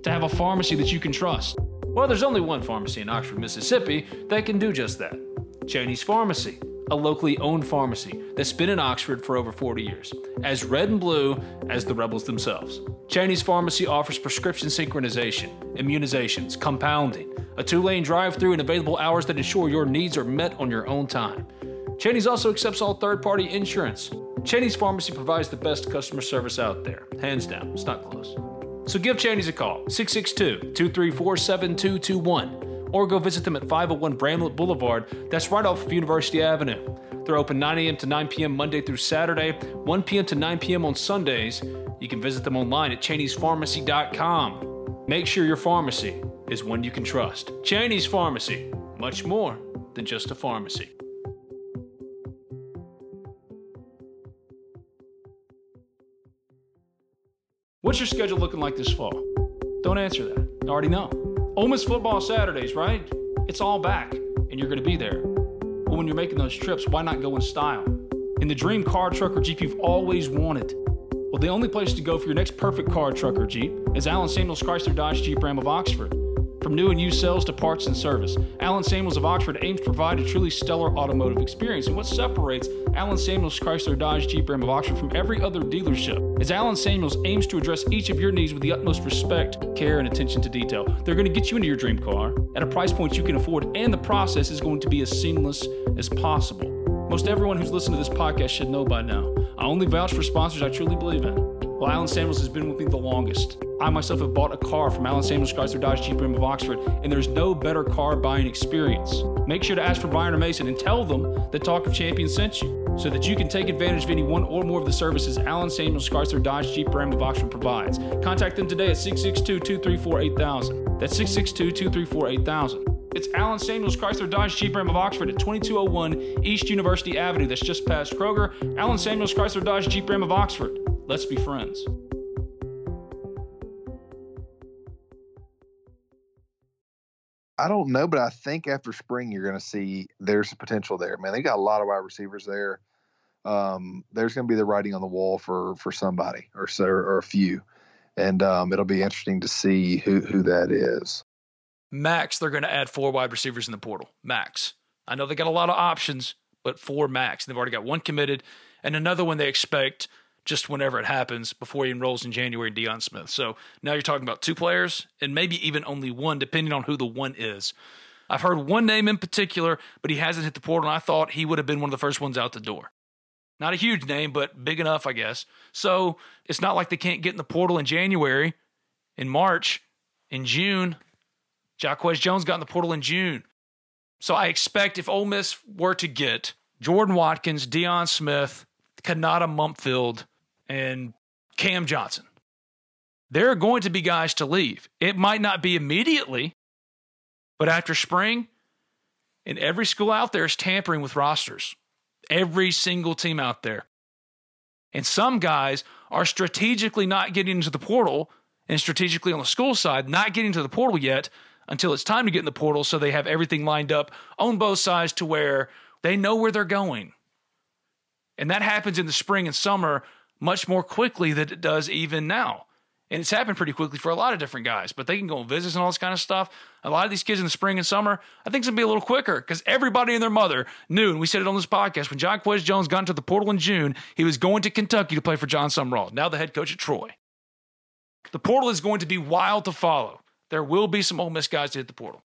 to have a pharmacy that you can trust. Well, there's only one pharmacy in Oxford, Mississippi that can do just that Cheney's Pharmacy, a locally owned pharmacy that's been in Oxford for over 40 years, as red and blue as the Rebels themselves. Cheney's Pharmacy offers prescription synchronization, immunizations, compounding, a two lane drive through, and available hours that ensure your needs are met on your own time. Cheney's also accepts all third party insurance. Cheney's Pharmacy provides the best customer service out there. Hands down, it's not close. So give Cheney's a call, 662 234 7221, or go visit them at 501 Bramlett Boulevard. That's right off of University Avenue. They're open 9 a.m. to 9 p.m. Monday through Saturday, 1 p.m. to 9 p.m. on Sundays. You can visit them online at Cheney'sPharmacy.com. Make sure your pharmacy is one you can trust. Cheney's Pharmacy, much more than just a pharmacy. What's your schedule looking like this fall? Don't answer that. I already know. Ole Miss football Saturdays, right? It's all back, and you're going to be there. But when you're making those trips, why not go in style? In the dream car, truck, or Jeep you've always wanted. Well, the only place to go for your next perfect car, truck, or Jeep is Allen Samuels Chrysler Dodge Jeep Ram of Oxford. From new and used sales to parts and service, Allen Samuels of Oxford aims to provide a truly stellar automotive experience. And what separates Allen Samuels Chrysler Dodge Jeep Ram of Oxford from every other dealership is Allen Samuels aims to address each of your needs with the utmost respect, care, and attention to detail. They're going to get you into your dream car at a price point you can afford, and the process is going to be as seamless as possible. Most everyone who's listened to this podcast should know by now. I only vouch for sponsors I truly believe in. Well, Allen Samuels has been with me the longest. I myself have bought a car from Allen Samuels Chrysler Dodge Jeep Ram of Oxford, and there's no better car buying experience. Make sure to ask for Brian or Mason and tell them that Talk of Champions sent you, so that you can take advantage of any one or more of the services Allen Samuels Chrysler Dodge Jeep Ram of Oxford provides. Contact them today at 662-234-8000. That's 662-234-8000. It's Allen Samuels Chrysler Dodge Jeep Ram of Oxford at 2201 East University Avenue. That's just past Kroger. Allen Samuels Chrysler Dodge Jeep Ram of Oxford. Let's be friends. I don't know, but I think after spring you're going to see there's potential there. Man, they got a lot of wide receivers there. Um, there's going to be the writing on the wall for for somebody or so or a few, and um, it'll be interesting to see who who that is. Max, they're going to add four wide receivers in the portal. Max. I know they got a lot of options, but four max. And they've already got one committed and another one they expect just whenever it happens before he enrolls in January, Deion Smith. So now you're talking about two players and maybe even only one, depending on who the one is. I've heard one name in particular, but he hasn't hit the portal, and I thought he would have been one of the first ones out the door. Not a huge name, but big enough, I guess. So it's not like they can't get in the portal in January, in March, in June. Jacquez Jones got in the portal in June. So I expect if Ole Miss were to get Jordan Watkins, Deion Smith, Konata Mumpfield, and Cam Johnson, there are going to be guys to leave. It might not be immediately, but after spring, and every school out there is tampering with rosters. Every single team out there. And some guys are strategically not getting into the portal and strategically on the school side, not getting to the portal yet until it's time to get in the portal so they have everything lined up on both sides to where they know where they're going. And that happens in the spring and summer much more quickly than it does even now. And it's happened pretty quickly for a lot of different guys, but they can go on visits and all this kind of stuff. A lot of these kids in the spring and summer, I think it's to be a little quicker because everybody and their mother knew, and we said it on this podcast, when Jacquez Jones got into the portal in June, he was going to Kentucky to play for Jon Sumrall, now the head coach at Troy. The portal is going to be wild to follow. There will be some Ole Miss guys to hit the portal.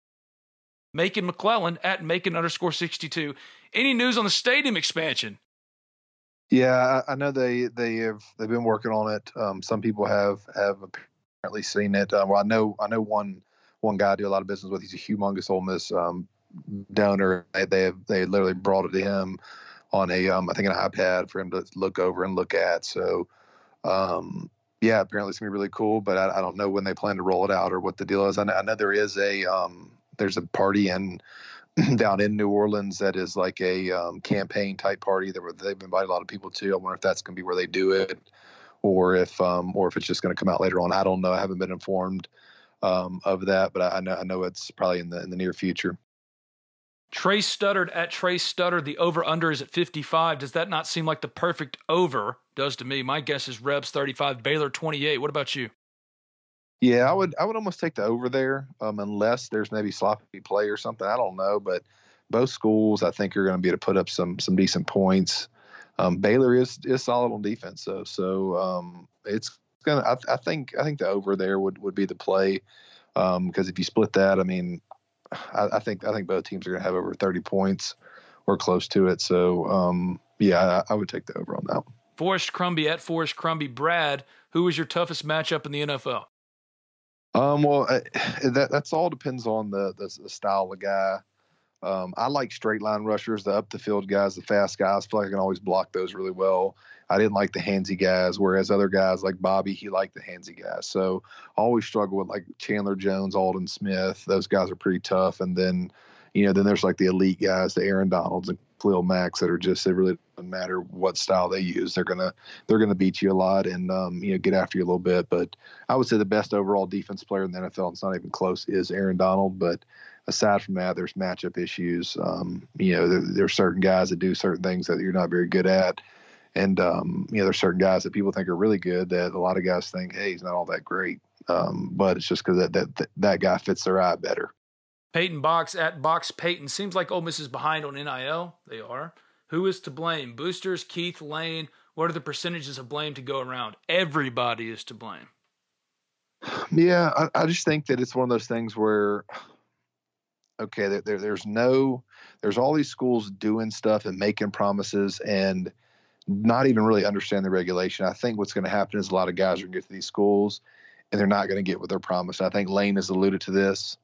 Macon McClellan at Macon underscore 62. Any news on the stadium expansion? Yeah, I, know they they have they've been working on it. Um, some people have have apparently seen it. Um, well, I know I know one one guy I do a lot of business with. He's a humongous Ole Miss um, donor. They they, have, they literally brought it to him on a um, I think an iPad for him to look over and look at. So um, yeah, apparently it's gonna be really cool. But I, I, don't know when they plan to roll it out or what the deal is. I know, I know there is a um, there's a party in [CLEARS THROAT] down in New Orleans that is like a um, campaign type party that they've invited a lot of people to. I wonder if that's going to be where they do it, or if um, or if it's just going to come out later on. I don't know. I haven't been informed um, of that, but I, I, know I know it's probably in the in the near future. Trey stuttered at Trey stuttered. The over under is at 55. Does that not seem like the perfect over? Does to me. My guess is Rebs 35, Baylor 28. What about you? Yeah, I would I would almost take the over there, um, unless there's maybe sloppy play or something. I don't know, but both schools I think are going to be able to put up some some decent points. Um, Baylor is is solid on defense, so so um, it's gonna. I, I, think I think the over there would would be the play because um, if you split that, I mean, I, I, think I think both teams are going to have over 30 points or close to it. So um, yeah, I, I, would take the over on that. Forrest Crumby at Forrest Crumby. Brad, who was your toughest matchup in the NFL? Um, well, uh, [SIGHS] that that's all depends on the the, the style of guy. Um, I like straight line rushers, the up the field guys, the fast guys. I feel like I can always block those really well. I didn't like the handsy guys, whereas other guys like Bobby, he liked the handsy guys. So I always struggle with like Chandler Jones, Aldon Smith. Those guys are pretty tough. And then, you know, then there's like the elite guys, the Aaron Donalds and Khalil Macks that are just it really doesn't matter what style they use. They're gonna they're gonna beat you a lot and um, you know get after you a little bit. But I would say the best overall defense player in the NFL, and it's not even close, is Aaron Donald. But aside from that, there's matchup issues. Um, you know, there, there's certain guys that do certain things that you're not very good at. And um, you know, there's certain guys that people think are really good that a lot of guys think, hey, he's not all that great. Um, but it's just because that, that that guy fits their eye better. Peyton Box at Box Peyton. Seems like Ole Miss is behind on NIL. They are. Who is to blame? Boosters, Keith, Lane. What are the percentages of blame to go around? Everybody is to blame. Yeah, I, I just think that it's one of those things where, okay, there, there, there's no, there's all these schools doing stuff and making promises and not even really understand the regulation. I think what's going to happen is a lot of guys are going to get to these schools and they're not going to get what they're promised. I think Lane has alluded to this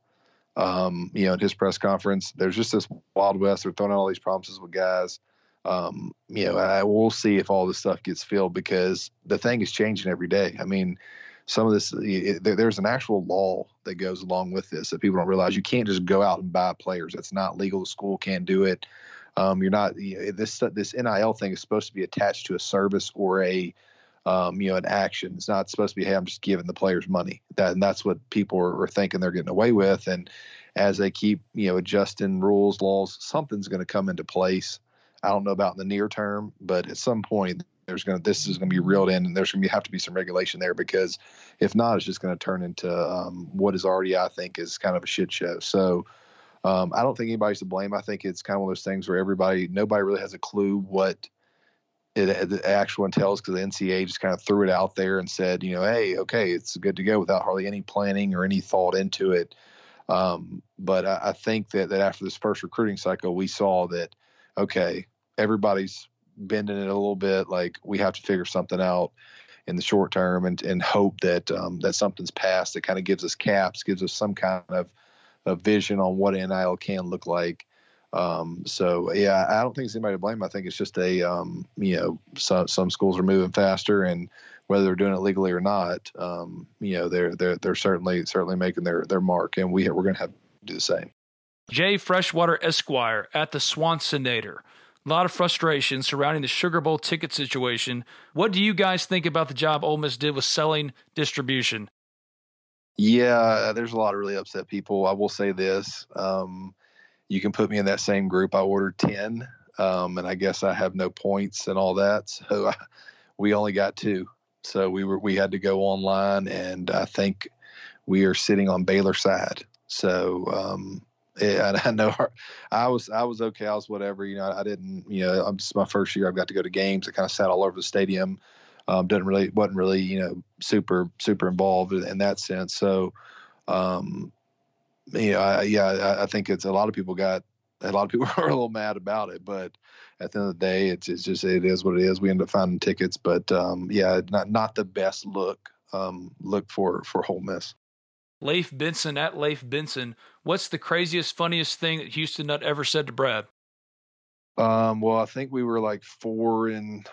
um, you know, in his press conference. There's just this Wild West. They're throwing out all these promises with guys. Um, you know, I, we'll see if all this stuff gets filled because the thing is changing every day. I mean, some of this, it, there's an actual law that goes along with this that people don't realize. You can't just go out and buy players. That's not legal. The school can't do it. Um, you're not you know, this this NIL thing is supposed to be attached to a service or a um, you know, an action. It's not supposed to be, hey, I'm just giving the players money. That and that's what people are, are thinking they're getting away with. And as they keep, you know, adjusting rules, laws, something's going to come into place. I don't know about in the near term, but at some point there's going to this is going to be reeled in, and there's going to have to be some regulation there because if not, it's just going to turn into um, what is already, I think, is kind of a shit show. So. Um, I don't think anybody's to blame. I think it's kind of one of those things where everybody, nobody really has a clue what it, the actual entails because the NCAA just kind of threw it out there and said, you know, hey, okay, it's good to go without hardly any planning or any thought into it. Um, but I, I, think that, that after this first recruiting cycle, we saw that, okay, everybody's bending it a little bit. Like we have to figure something out in the short term and, and hope that um, that something's passed that kind of gives us caps, gives us some kind of, a vision on what NIL can look like. Um, so yeah, I don't think it's anybody to blame. I think it's just a um, you know some some schools are moving faster, and whether they're doing it legally or not, um, you know they're they're they're certainly certainly making their their mark, and we we're going to have to do the same. Jay Freshwater Esquire at the Swansonator. A lot of frustration surrounding the Sugar Bowl ticket situation. What do you guys think about the job Ole Miss did with selling distribution? Yeah, there's a lot of really upset people. I will say this. Um, you can put me in that same group. I ordered 10, um, and I guess I have no points and all that. [LAUGHS] So I, we only got two. So we were we had to go online, and I think we are sitting on Baylor side. So um, yeah, [LAUGHS] I know I was I was okay. I was whatever. You know, I didn't. You know, I'm just my first year. I've got to go to games. I kind of sat all over the stadium. Um, didn't really wasn't really you know super super involved in that sense. So, um, you know, I, yeah, I, I think it's a lot of people got a lot of people [LAUGHS] are a little mad about it, but at the end of the day, it's it's just it is what it is. We end up finding tickets, but um, yeah, not not the best look um, look for for Ole Miss. Leif Benson at Leif Benson. What's the craziest, funniest thing that Houston Nutt ever said to Brad? Um, well, I think we were like four and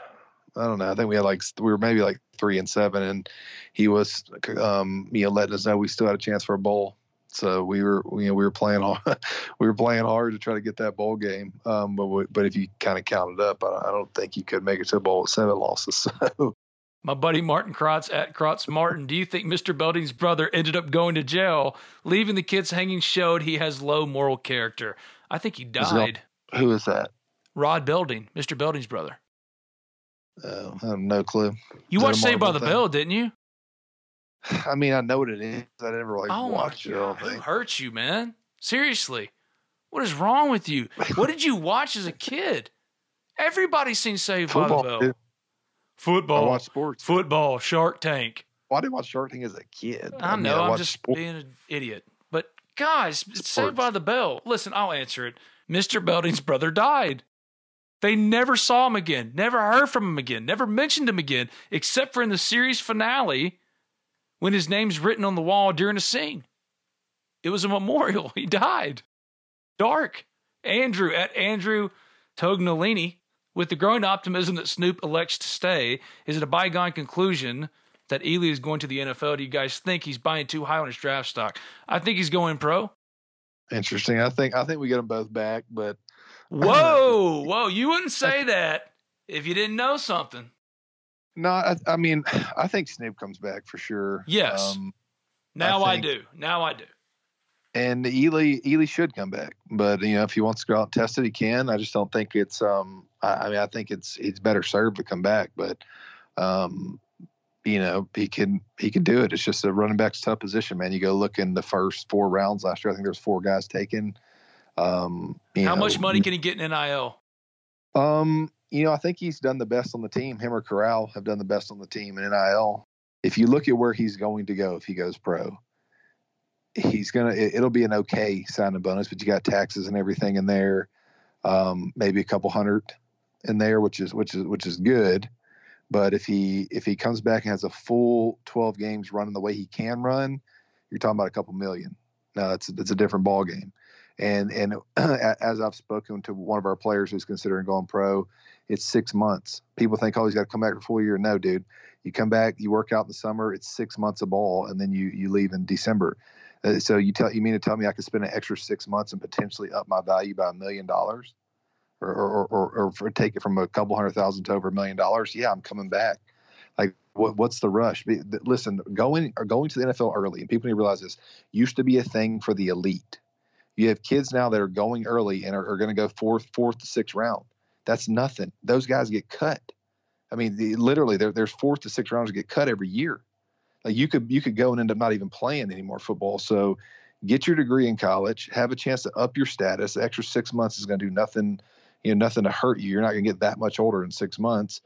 I don't know. I think we had like we were maybe like three and seven, and he was um, you know letting us know we still had a chance for a bowl. So we were you know we were playing hard, [LAUGHS] we were playing hard to try to get that bowl game. Um, but we, but if you kind of count it up, I, I don't think you could make it to a bowl with seven losses. [LAUGHS] So my buddy Martin Krotz at Krotz Martin. Do you think Mr. Belding's brother ended up going to jail? Leaving the kids hanging showed he has low moral character. I think he died. Is who is that? Rod Belding, Mr. Belding's brother. Uh, I have no clue. You watched Saved by the thing? Bell, didn't you? [SIGHS] I mean, I know what it is. I never like oh watched it. Who hurt you, man? Seriously, what is wrong with you? what did you watch as a kid? Everybody's seen Saved [LAUGHS] Football, by the Bell. Dude. Football. I watch sports. Football. Shark Tank. Well, I didn't watch Shark Tank as a kid. I, I know. I'm just sports. being an idiot. But guys, it's Saved by the Bell. Listen, I'll answer it. Mr. Belding's brother died. They never saw him again, never heard from him again, never mentioned him again, except for in the series finale when his name's written on the wall during a scene. It was a memorial. [LAUGHS] He died. Dark. Andrew at Andrew Tognolini with the growing optimism that Snoop elects to stay, is it a bygone conclusion that Ealy is going to the NFL? Do you guys think he's buying too high on his draft stock? I think he's going pro. Interesting. I think I think we get them both back, but whoa, [LAUGHS] whoa! You wouldn't say that if you didn't know something. No, I, I mean, [SIGHS] I think Snoop comes back for sure. Yes. Um, now I, I do. Now I do and Ealy Ealy should come back. But you know, if he wants to go out and test it, he can. I just don't think it's. Um, I, I mean, I think it's it's better served to come back. But um, you know, he can he can do it. It's just a running back's tough position, man. You go look in the first four rounds last year. I think there's four guys taken. Um, How know, much money can he get in NIL? Um, you know, I think he's done the best on the team. Him or Corral have done the best on the team in NIL. If you look at where he's going to go if he goes pro, he's gonna it, will be an okay signing bonus, but you got taxes and everything in there, um, maybe a couple hundred in there, which is which is which is good. But if he if he comes back and has a full 12 games running the way he can run, you're talking about a couple million. Now that's it's a different ball game. And and [CLEARS THROAT] as I've spoken to one of our players who's considering going pro, it's six months. People think, oh, he's got to come back for full year. No, dude. You come back, you work out in the summer. It's six months of ball, and then you you leave in December. Uh, so you tell you mean to tell me I could spend an extra six months and potentially up my value by a million dollars, or or or, or take it from a couple hundred thousand to over a million dollars? Yeah, I'm coming back. Like what, what's the rush? Listen, going or going to the NFL early, and people need to realize this used to be a thing for the elite. You have kids now that are going early and are, are going to go fourth, fourth to sixth round. That's nothing. Those guys get cut. I mean, the, literally, there's fourth to sixth rounds get cut every year. Like you could you could go and end up not even playing anymore football. So get your degree in college, have a chance to up your status. The extra six months is going to do nothing, you know, nothing to hurt you. You're not going to get that much older in six months.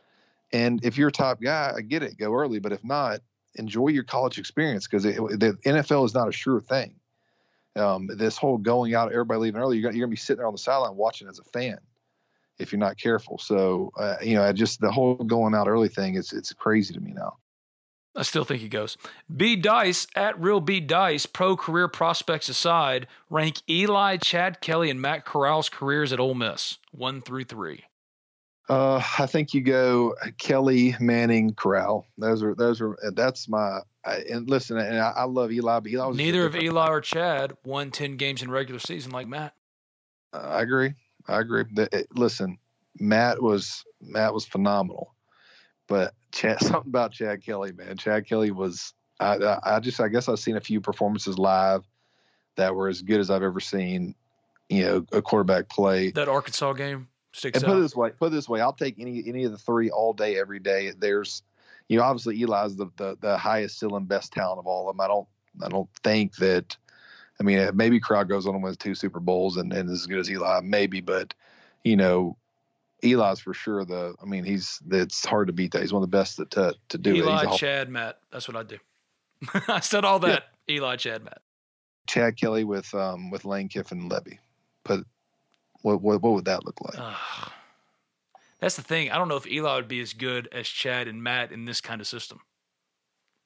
And if you're a top guy, I get it, go early. But if not, enjoy your college experience because the NFL is not a sure thing. Um, this whole going out, everybody leaving early, you're going to be sitting there on the sideline watching as a fan. If you're not careful. So uh, you know, I just the whole going out early thing is it's crazy to me now. I still think he goes. B Dice at Real B Dice, pro career prospects aside, rank Eli, Chad Kelly, and Matt Corral's careers at Ole Miss one through three. Uh, I think you go Kelly, Manning, Corral. Those are those are that's my. And listen, and I, I love Eli, but Eli neither of Eli or Chad won ten games in regular season like Matt. Uh, I agree. I agree. The, it, listen, Matt was Matt was phenomenal, but Chad, [LAUGHS] something about Chad Kelly, man. Chad Kelly was. I, I, I just I guess I've seen a few performances live that were as good as I've ever seen. You know, a quarterback play. That Arkansas game sticks and out. put it this way, put it this way, I'll take any any of the three all day, every day. There's, you know, obviously Eli's the the, the highest ceiling, best talent of all of them. I don't I don't think that. I mean, maybe Corral goes on to win two Super Bowls and, and as good as Eli, maybe, but you know, Eli's for sure the. I mean, he's it's hard to beat that. He's one of the best to to, to do Eli, it. Chad, Matt. That's what I do. [LAUGHS] I said all that. Eli, Chad, Matt. Chad Kelly with um with Lane Kiffin and Lebby. But what what what would that look like? Ugh. That's the thing. I don't know if Eli would be as good as Chad and Matt in this kind of system.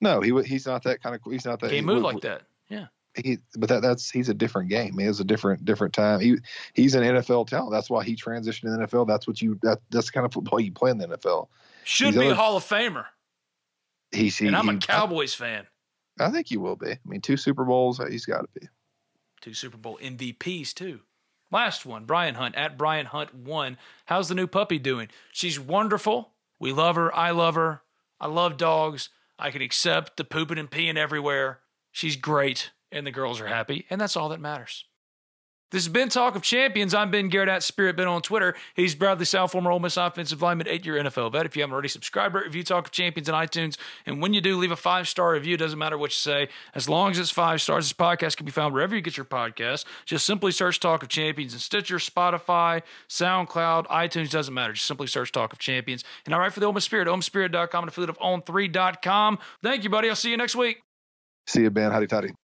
No, he would- he's not that kind of. He's not that. Can't he move like that. Yeah. He but that that's he's a different game. He has a different different time. He he's an NFL talent. That's why he transitioned to the NFL. That's what you that that's the kind of football you play in the NFL. Should He's be a other- Hall of Famer. He's he, And I'm a he- Cowboys fan. I, I think he will be. I mean, two Super Bowls, uh, he's got to be. Two Super Bowl MVPs, too. Last one, Brian Hunt at Brian Hunt one. How's the new puppy doing? She's wonderful. We love her. I love her. I love dogs. I can accept the pooping and peeing everywhere. She's great, and the girls are happy, and that's all that matters. This has been Talk of Champions. I'm Ben Garrett at Spirit Ben on Twitter. He's Bradley Sowell, former Ole Miss offensive lineman, eight-year NFL vet. If you haven't already subscribed, review Talk of Champions on iTunes. And when you do, leave a five-star review. It doesn't matter what you say. As long as it's five stars, this podcast can be found wherever you get your podcast. Just simply search Talk of Champions in Stitcher, Spotify, SoundCloud, iTunes. Doesn't matter. Just simply search Talk of Champions. And I write for the Ole Miss Spirit, OleMissSpirit.com, and affiliate of On3.com. Thank you, buddy. I'll see you next week. See you, Ben. Howdy, toddy.